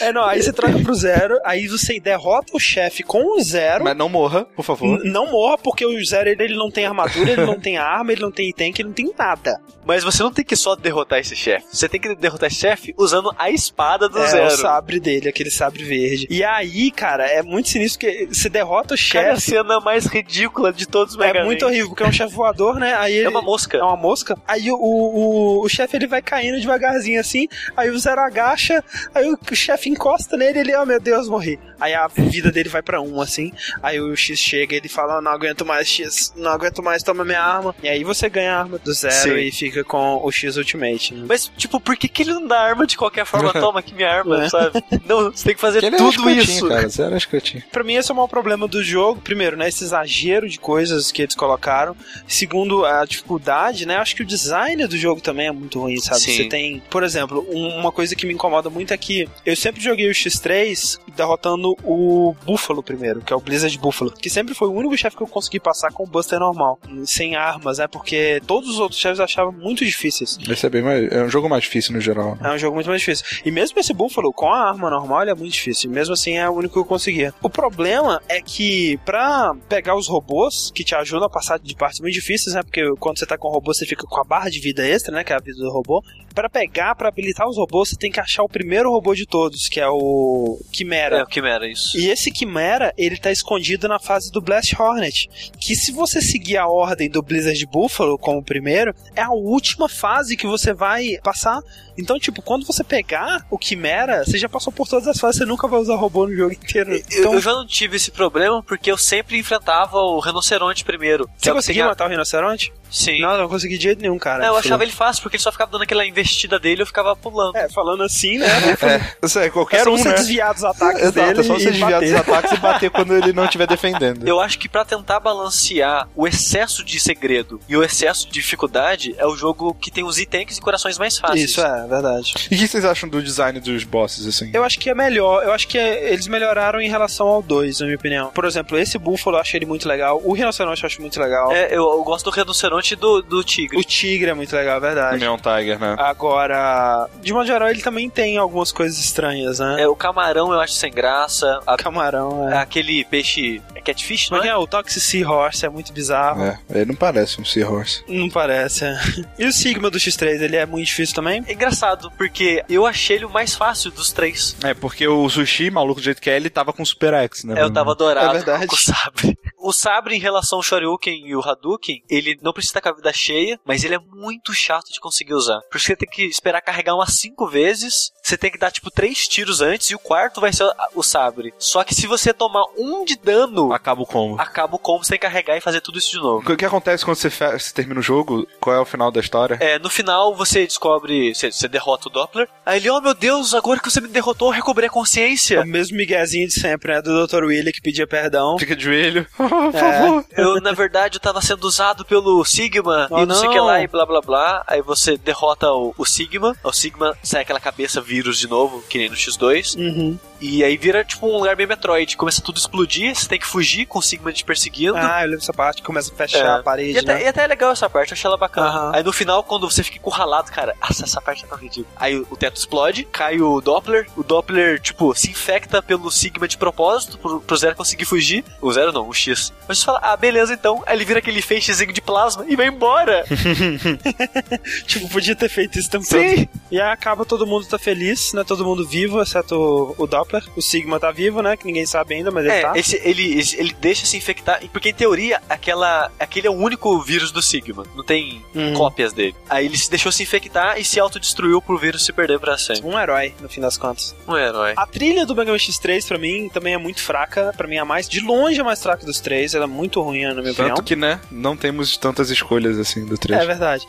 S1: É, não, aí você troca pro zero, aí você derrota o chefe com o zero.
S4: Mas não morra, por favor.
S1: N- Não morra, porque o Zero ele, não tem armadura, ele não [LAUGHS] tem arma, ele não tem tank, ele não tem nada.
S3: Mas você não tem que só derrotar esse chefe. Você tem que derrotar esse chefe usando a espada do
S1: é
S3: zero.
S1: o sabre dele, aquele sabre verde. E aí, cara, é muito sinistro que você derrota o
S3: Cara, a
S1: chefe.
S3: cena mais ridícula de todos os Mega
S1: É muito horrível, porque é um chefe voador, né? Aí ele,
S3: É uma mosca.
S1: É uma mosca. Aí o, o, o chefe ele vai caindo devagarzinho assim. Aí o Zero agacha. Aí o, o chefe encosta nele. Ele, oh meu Deus, morri. Aí a vida dele vai pra um assim. Aí o X chega ele fala: Não aguento mais, X. Não aguento mais, toma minha arma. E aí você ganha a arma do Zero
S3: Sim.
S1: e fica com o X Ultimate. né?
S3: Mas, tipo, por que, que ele não dá arma de qualquer forma? [LAUGHS] Toma aqui minha arma,
S1: É.
S3: sabe? Não, você tem que fazer
S4: Porque ele é
S3: tudo isso.
S4: cara. Zero é escrotinho.
S1: Pra mim, esse é o maior problema do jogo. Primeiro, né? Esse exagero de coisas que eles colocaram. Segundo, a dificuldade, né? Acho que o design do jogo também é muito ruim, sabe?
S3: Sim.
S1: Você tem, por exemplo, um- uma coisa que me incomoda muito é que eu sempre joguei o X3 derrotando o Búfalo primeiro, que é o Blizzard Búfalo. Que sempre foi o único chefe que eu consegui passar com o Buster normal. Sem armas, né? Porque todos os outros chefes eu achava muito difíceis.
S4: Esse é bem mais. É um jogo mais difícil no geral. né?
S1: É um jogo muito mais difícil. E mesmo esse Buffalo, com a arma normal, ele é muito difícil. E mesmo assim, é o único que eu conseguia. O problema é que, pra pegar os robôs, que te ajudam a passar de partes muito difíceis, né? Porque quando você tá com o robô, você fica com a barra de vida extra, né? Que é a vida do robô. Pra pegar, pra habilitar os robôs, você tem que achar o primeiro robô de todos, que é o Quimera.
S3: É, o Quimera, isso.
S1: E esse Quimera, ele tá escondido na fase do Blast Hornet. Que se você seguir a ordem do Blizzard Buffalo como primeiro, é a última fase que você vai passar. Então, tipo, quando você pegar o Quimera, você já passou por todas as fases, você nunca vai usar robô no jogo inteiro.
S3: Eu,
S1: Então,
S3: eu já não tive esse problema porque eu sempre enfrentava o rinoceronte primeiro.
S1: Você
S3: é o que
S1: conseguiu
S3: tem a-
S1: matar o rinoceronte?
S3: Sim.
S1: Não, não consegui de jeito nenhum, cara.
S3: É, eu achava ele fácil porque ele só ficava dando aquela investida dele e eu ficava pulando.
S1: É, falando assim, né?
S4: É, isso é
S1: É
S4: qualquer
S1: só
S4: um,
S1: você
S4: né?
S1: desviar dos ataques
S4: Exato,
S1: dele
S4: é só você desviar dos
S1: bater.
S4: ataques e bater quando ele não estiver defendendo.
S3: Eu acho que pra tentar balancear o excesso de segredo e o excesso de dificuldade, é o jogo que tem os itens e corações mais fáceis.
S1: Isso é, verdade.
S4: E o que vocês acham do design dos bosses, assim?
S1: Eu acho que é melhor. Eu acho que é- eles melhoraram em relação ao 2, na minha opinião. Por exemplo, esse Búfalo eu achei ele muito legal. O Rinoceronte eu acho muito legal.
S3: É, eu, eu gosto do rinoceronte e do, do tigre.
S1: O Tigre é muito legal, é verdade.
S4: Neon Tiger, né?
S1: Agora, de modo geral, ele também tem algumas coisas estranhas, né?
S3: É, o camarão eu acho sem graça. A-
S1: Camarão, é.
S3: aquele peixe. É catfish, não
S1: é
S3: é?
S1: é? O Toxic Seahorse é muito bizarro.
S4: É, ele não parece um Seahorse.
S1: Não parece, é. E o Sigma do X3, ele é muito difícil também?
S3: É engraçado, porque eu achei ele o mais fácil dos três.
S4: É, porque o Sushi, maluco do jeito que é, ele tava com Super X, né?
S3: É, eu tava dourado
S1: É verdade.
S3: com o sabre. O sabre, em relação ao Shoryuken e o Hadouken, ele não precisa estar com a vida cheia, mas ele é muito chato de conseguir usar. Por isso você tem que esperar carregar umas cinco vezes, você tem que dar, tipo, três tiros antes, e o quarto vai ser o- sabre. Só que se você tomar um de dano,
S4: Acaba o combo.
S3: acaba o combo, você tem que carregar e fazer tudo isso de novo.
S4: O que acontece quando você, você termina o jogo? Qual é o final da história?
S3: É, no final você descobre, você, você derrota o Doppler. Aí ele, oh meu Deus, agora que você me derrotou, eu recobrei a
S1: É
S3: consciência.
S1: o mesmo miguezinho de sempre, né? Do Dr. Willy que pedia perdão.
S4: Fica de joelho. [LAUGHS] [LAUGHS] Por
S1: É.
S4: favor.
S3: Eu, na verdade, eu tava sendo usado pelo Sigma
S1: Oh,
S3: e não, sei o que
S1: não.
S3: lá e blá blá blá. Aí você derrota o, o Sigma. O Sigma sai aquela cabeça vírus de novo, que nem no X2.
S1: Uhum.
S3: E aí vira tipo um lugar bem Metroid. Começa tudo a explodir, você tem que fugir com o Sigma te perseguindo.
S1: Ah, eu lembro dessa parte que começa a fechar
S3: É.
S1: a parede,
S3: E até,
S1: né?
S3: e até é legal essa parte, eu achei ela bacana.
S1: Aham.
S3: Aí no final, quando você fica encurralado, cara, nossa, essa parte é tão ridícula. Aí o, o teto explode, cai o Doppler, o Doppler, tipo, se infecta pelo Sigma de propósito, pro, pro Zero conseguir fugir. O Zero não, o X. Mas você fala, ah, beleza então. Aí ele vira aquele feixezinho de plasma e vai embora. [LAUGHS] [LAUGHS]
S1: Tipo, podia ter feito isso também.
S3: Sim.
S1: E aí acaba todo mundo tá feliz, né? Todo mundo vivo, exceto o, o Doppler. O Sigma tá vivo, né? Que ninguém sabe ainda, mas ele
S3: É,
S1: tá.
S3: esse, ele, ele deixa se infectar, porque em teoria, aquela, aquele é o único vírus do Sigma. Não tem
S1: Hum.
S3: cópias dele. Aí ele se deixou se infectar e se autodestruiu pro vírus se perder pra sempre.
S1: Um herói, no fim das contas.
S3: Um herói.
S1: A trilha do Mega Man X3, pra mim, também é muito fraca. Pra mim, é a mais, de longe, a mais fraca dos três. Ela é muito ruim, na minha opinião.
S4: Tanto que, né, não temos tantas escolhas assim do 3.
S1: É verdade.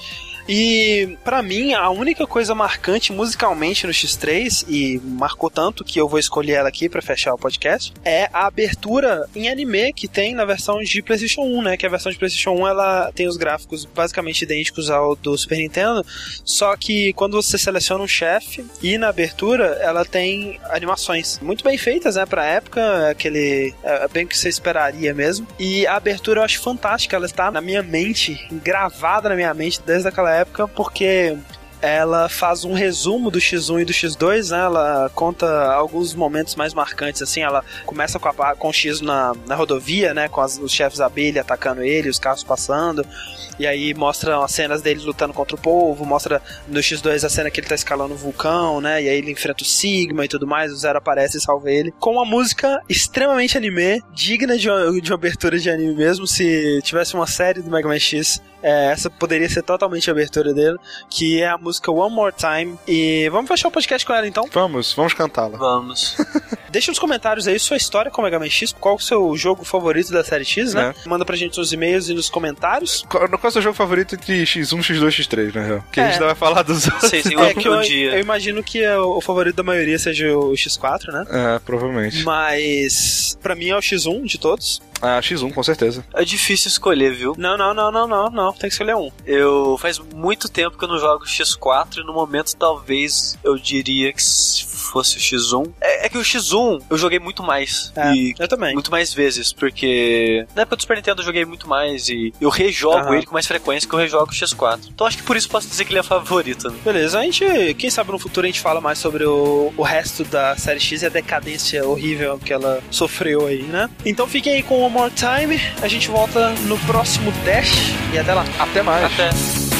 S1: E para mim, a única coisa marcante musicalmente no X3, e marcou tanto que eu vou escolher ela aqui para fechar o podcast, é a abertura em anime que tem na versão de PlayStation 1, né? Que a versão de PlayStation 1 ela tem os gráficos basicamente idênticos ao do Super Nintendo, só que quando você seleciona um chefe e na abertura ela tem animações muito bem feitas, né? Pra época, aquele. É bem o que você esperaria mesmo. E a abertura eu acho fantástica, ela está na minha mente, gravada na minha mente desde aquela época, porque ela faz um resumo do X1 e do X2, né? Ela conta alguns momentos mais marcantes, assim. Ela começa com, a, com o X na, na rodovia, né? Com as, os chefes abelha atacando ele, os carros passando. E aí mostra as cenas dele lutando contra o povo, mostra no X2 a cena que ele tá escalando o vulcão, né? E aí ele enfrenta o Sigma e tudo mais, o Zero aparece e salva ele. Com uma música extremamente anime, digna de de uma abertura de anime mesmo. Se tivesse uma série do Mega Man X, é, essa poderia ser totalmente a abertura dele, que é a música One More Time. E vamos fechar o podcast com ela então?
S4: Vamos, vamos cantá-la.
S3: Vamos. [LAUGHS]
S1: Deixa nos comentários aí sua história com o Mega Man X, qual o seu jogo favorito da série X, né?
S4: É.
S1: Manda pra gente nos e-mails e nos comentários.
S4: Qual, qual é o seu jogo favorito entre X1, X2 e X3, na real? Que a
S1: É.
S4: gente vai falar dos outros.
S3: Sei, tem
S1: É
S3: um,
S1: que eu,
S3: dia.
S1: eu imagino que é o favorito da maioria seja o X4, né?
S4: É, provavelmente.
S1: Mas pra mim é o X1 de todos.
S4: Ah, X1, com certeza.
S3: É difícil escolher, viu?
S1: Não, não, não, não, não, não. Tem que escolher um.
S3: Eu faz muito tempo que eu não jogo X4 e no momento talvez eu diria que se fosse o X1. É, é que o X1 eu joguei muito mais.
S1: É,
S3: E
S1: eu também.
S3: muito mais vezes, porque na época do Super Nintendo eu joguei muito mais e eu rejogo
S1: Aham.
S3: ele com mais frequência que eu rejogo o X4. Então acho que por isso posso dizer que ele é favorito, né?
S1: Beleza, a gente, quem sabe no futuro a gente fala mais sobre o, o resto da série X e a decadência horrível que ela sofreu aí, né? Então fiquem aí com One More Time, a gente volta no próximo Dash e até lá.
S4: Até mais.
S3: Até.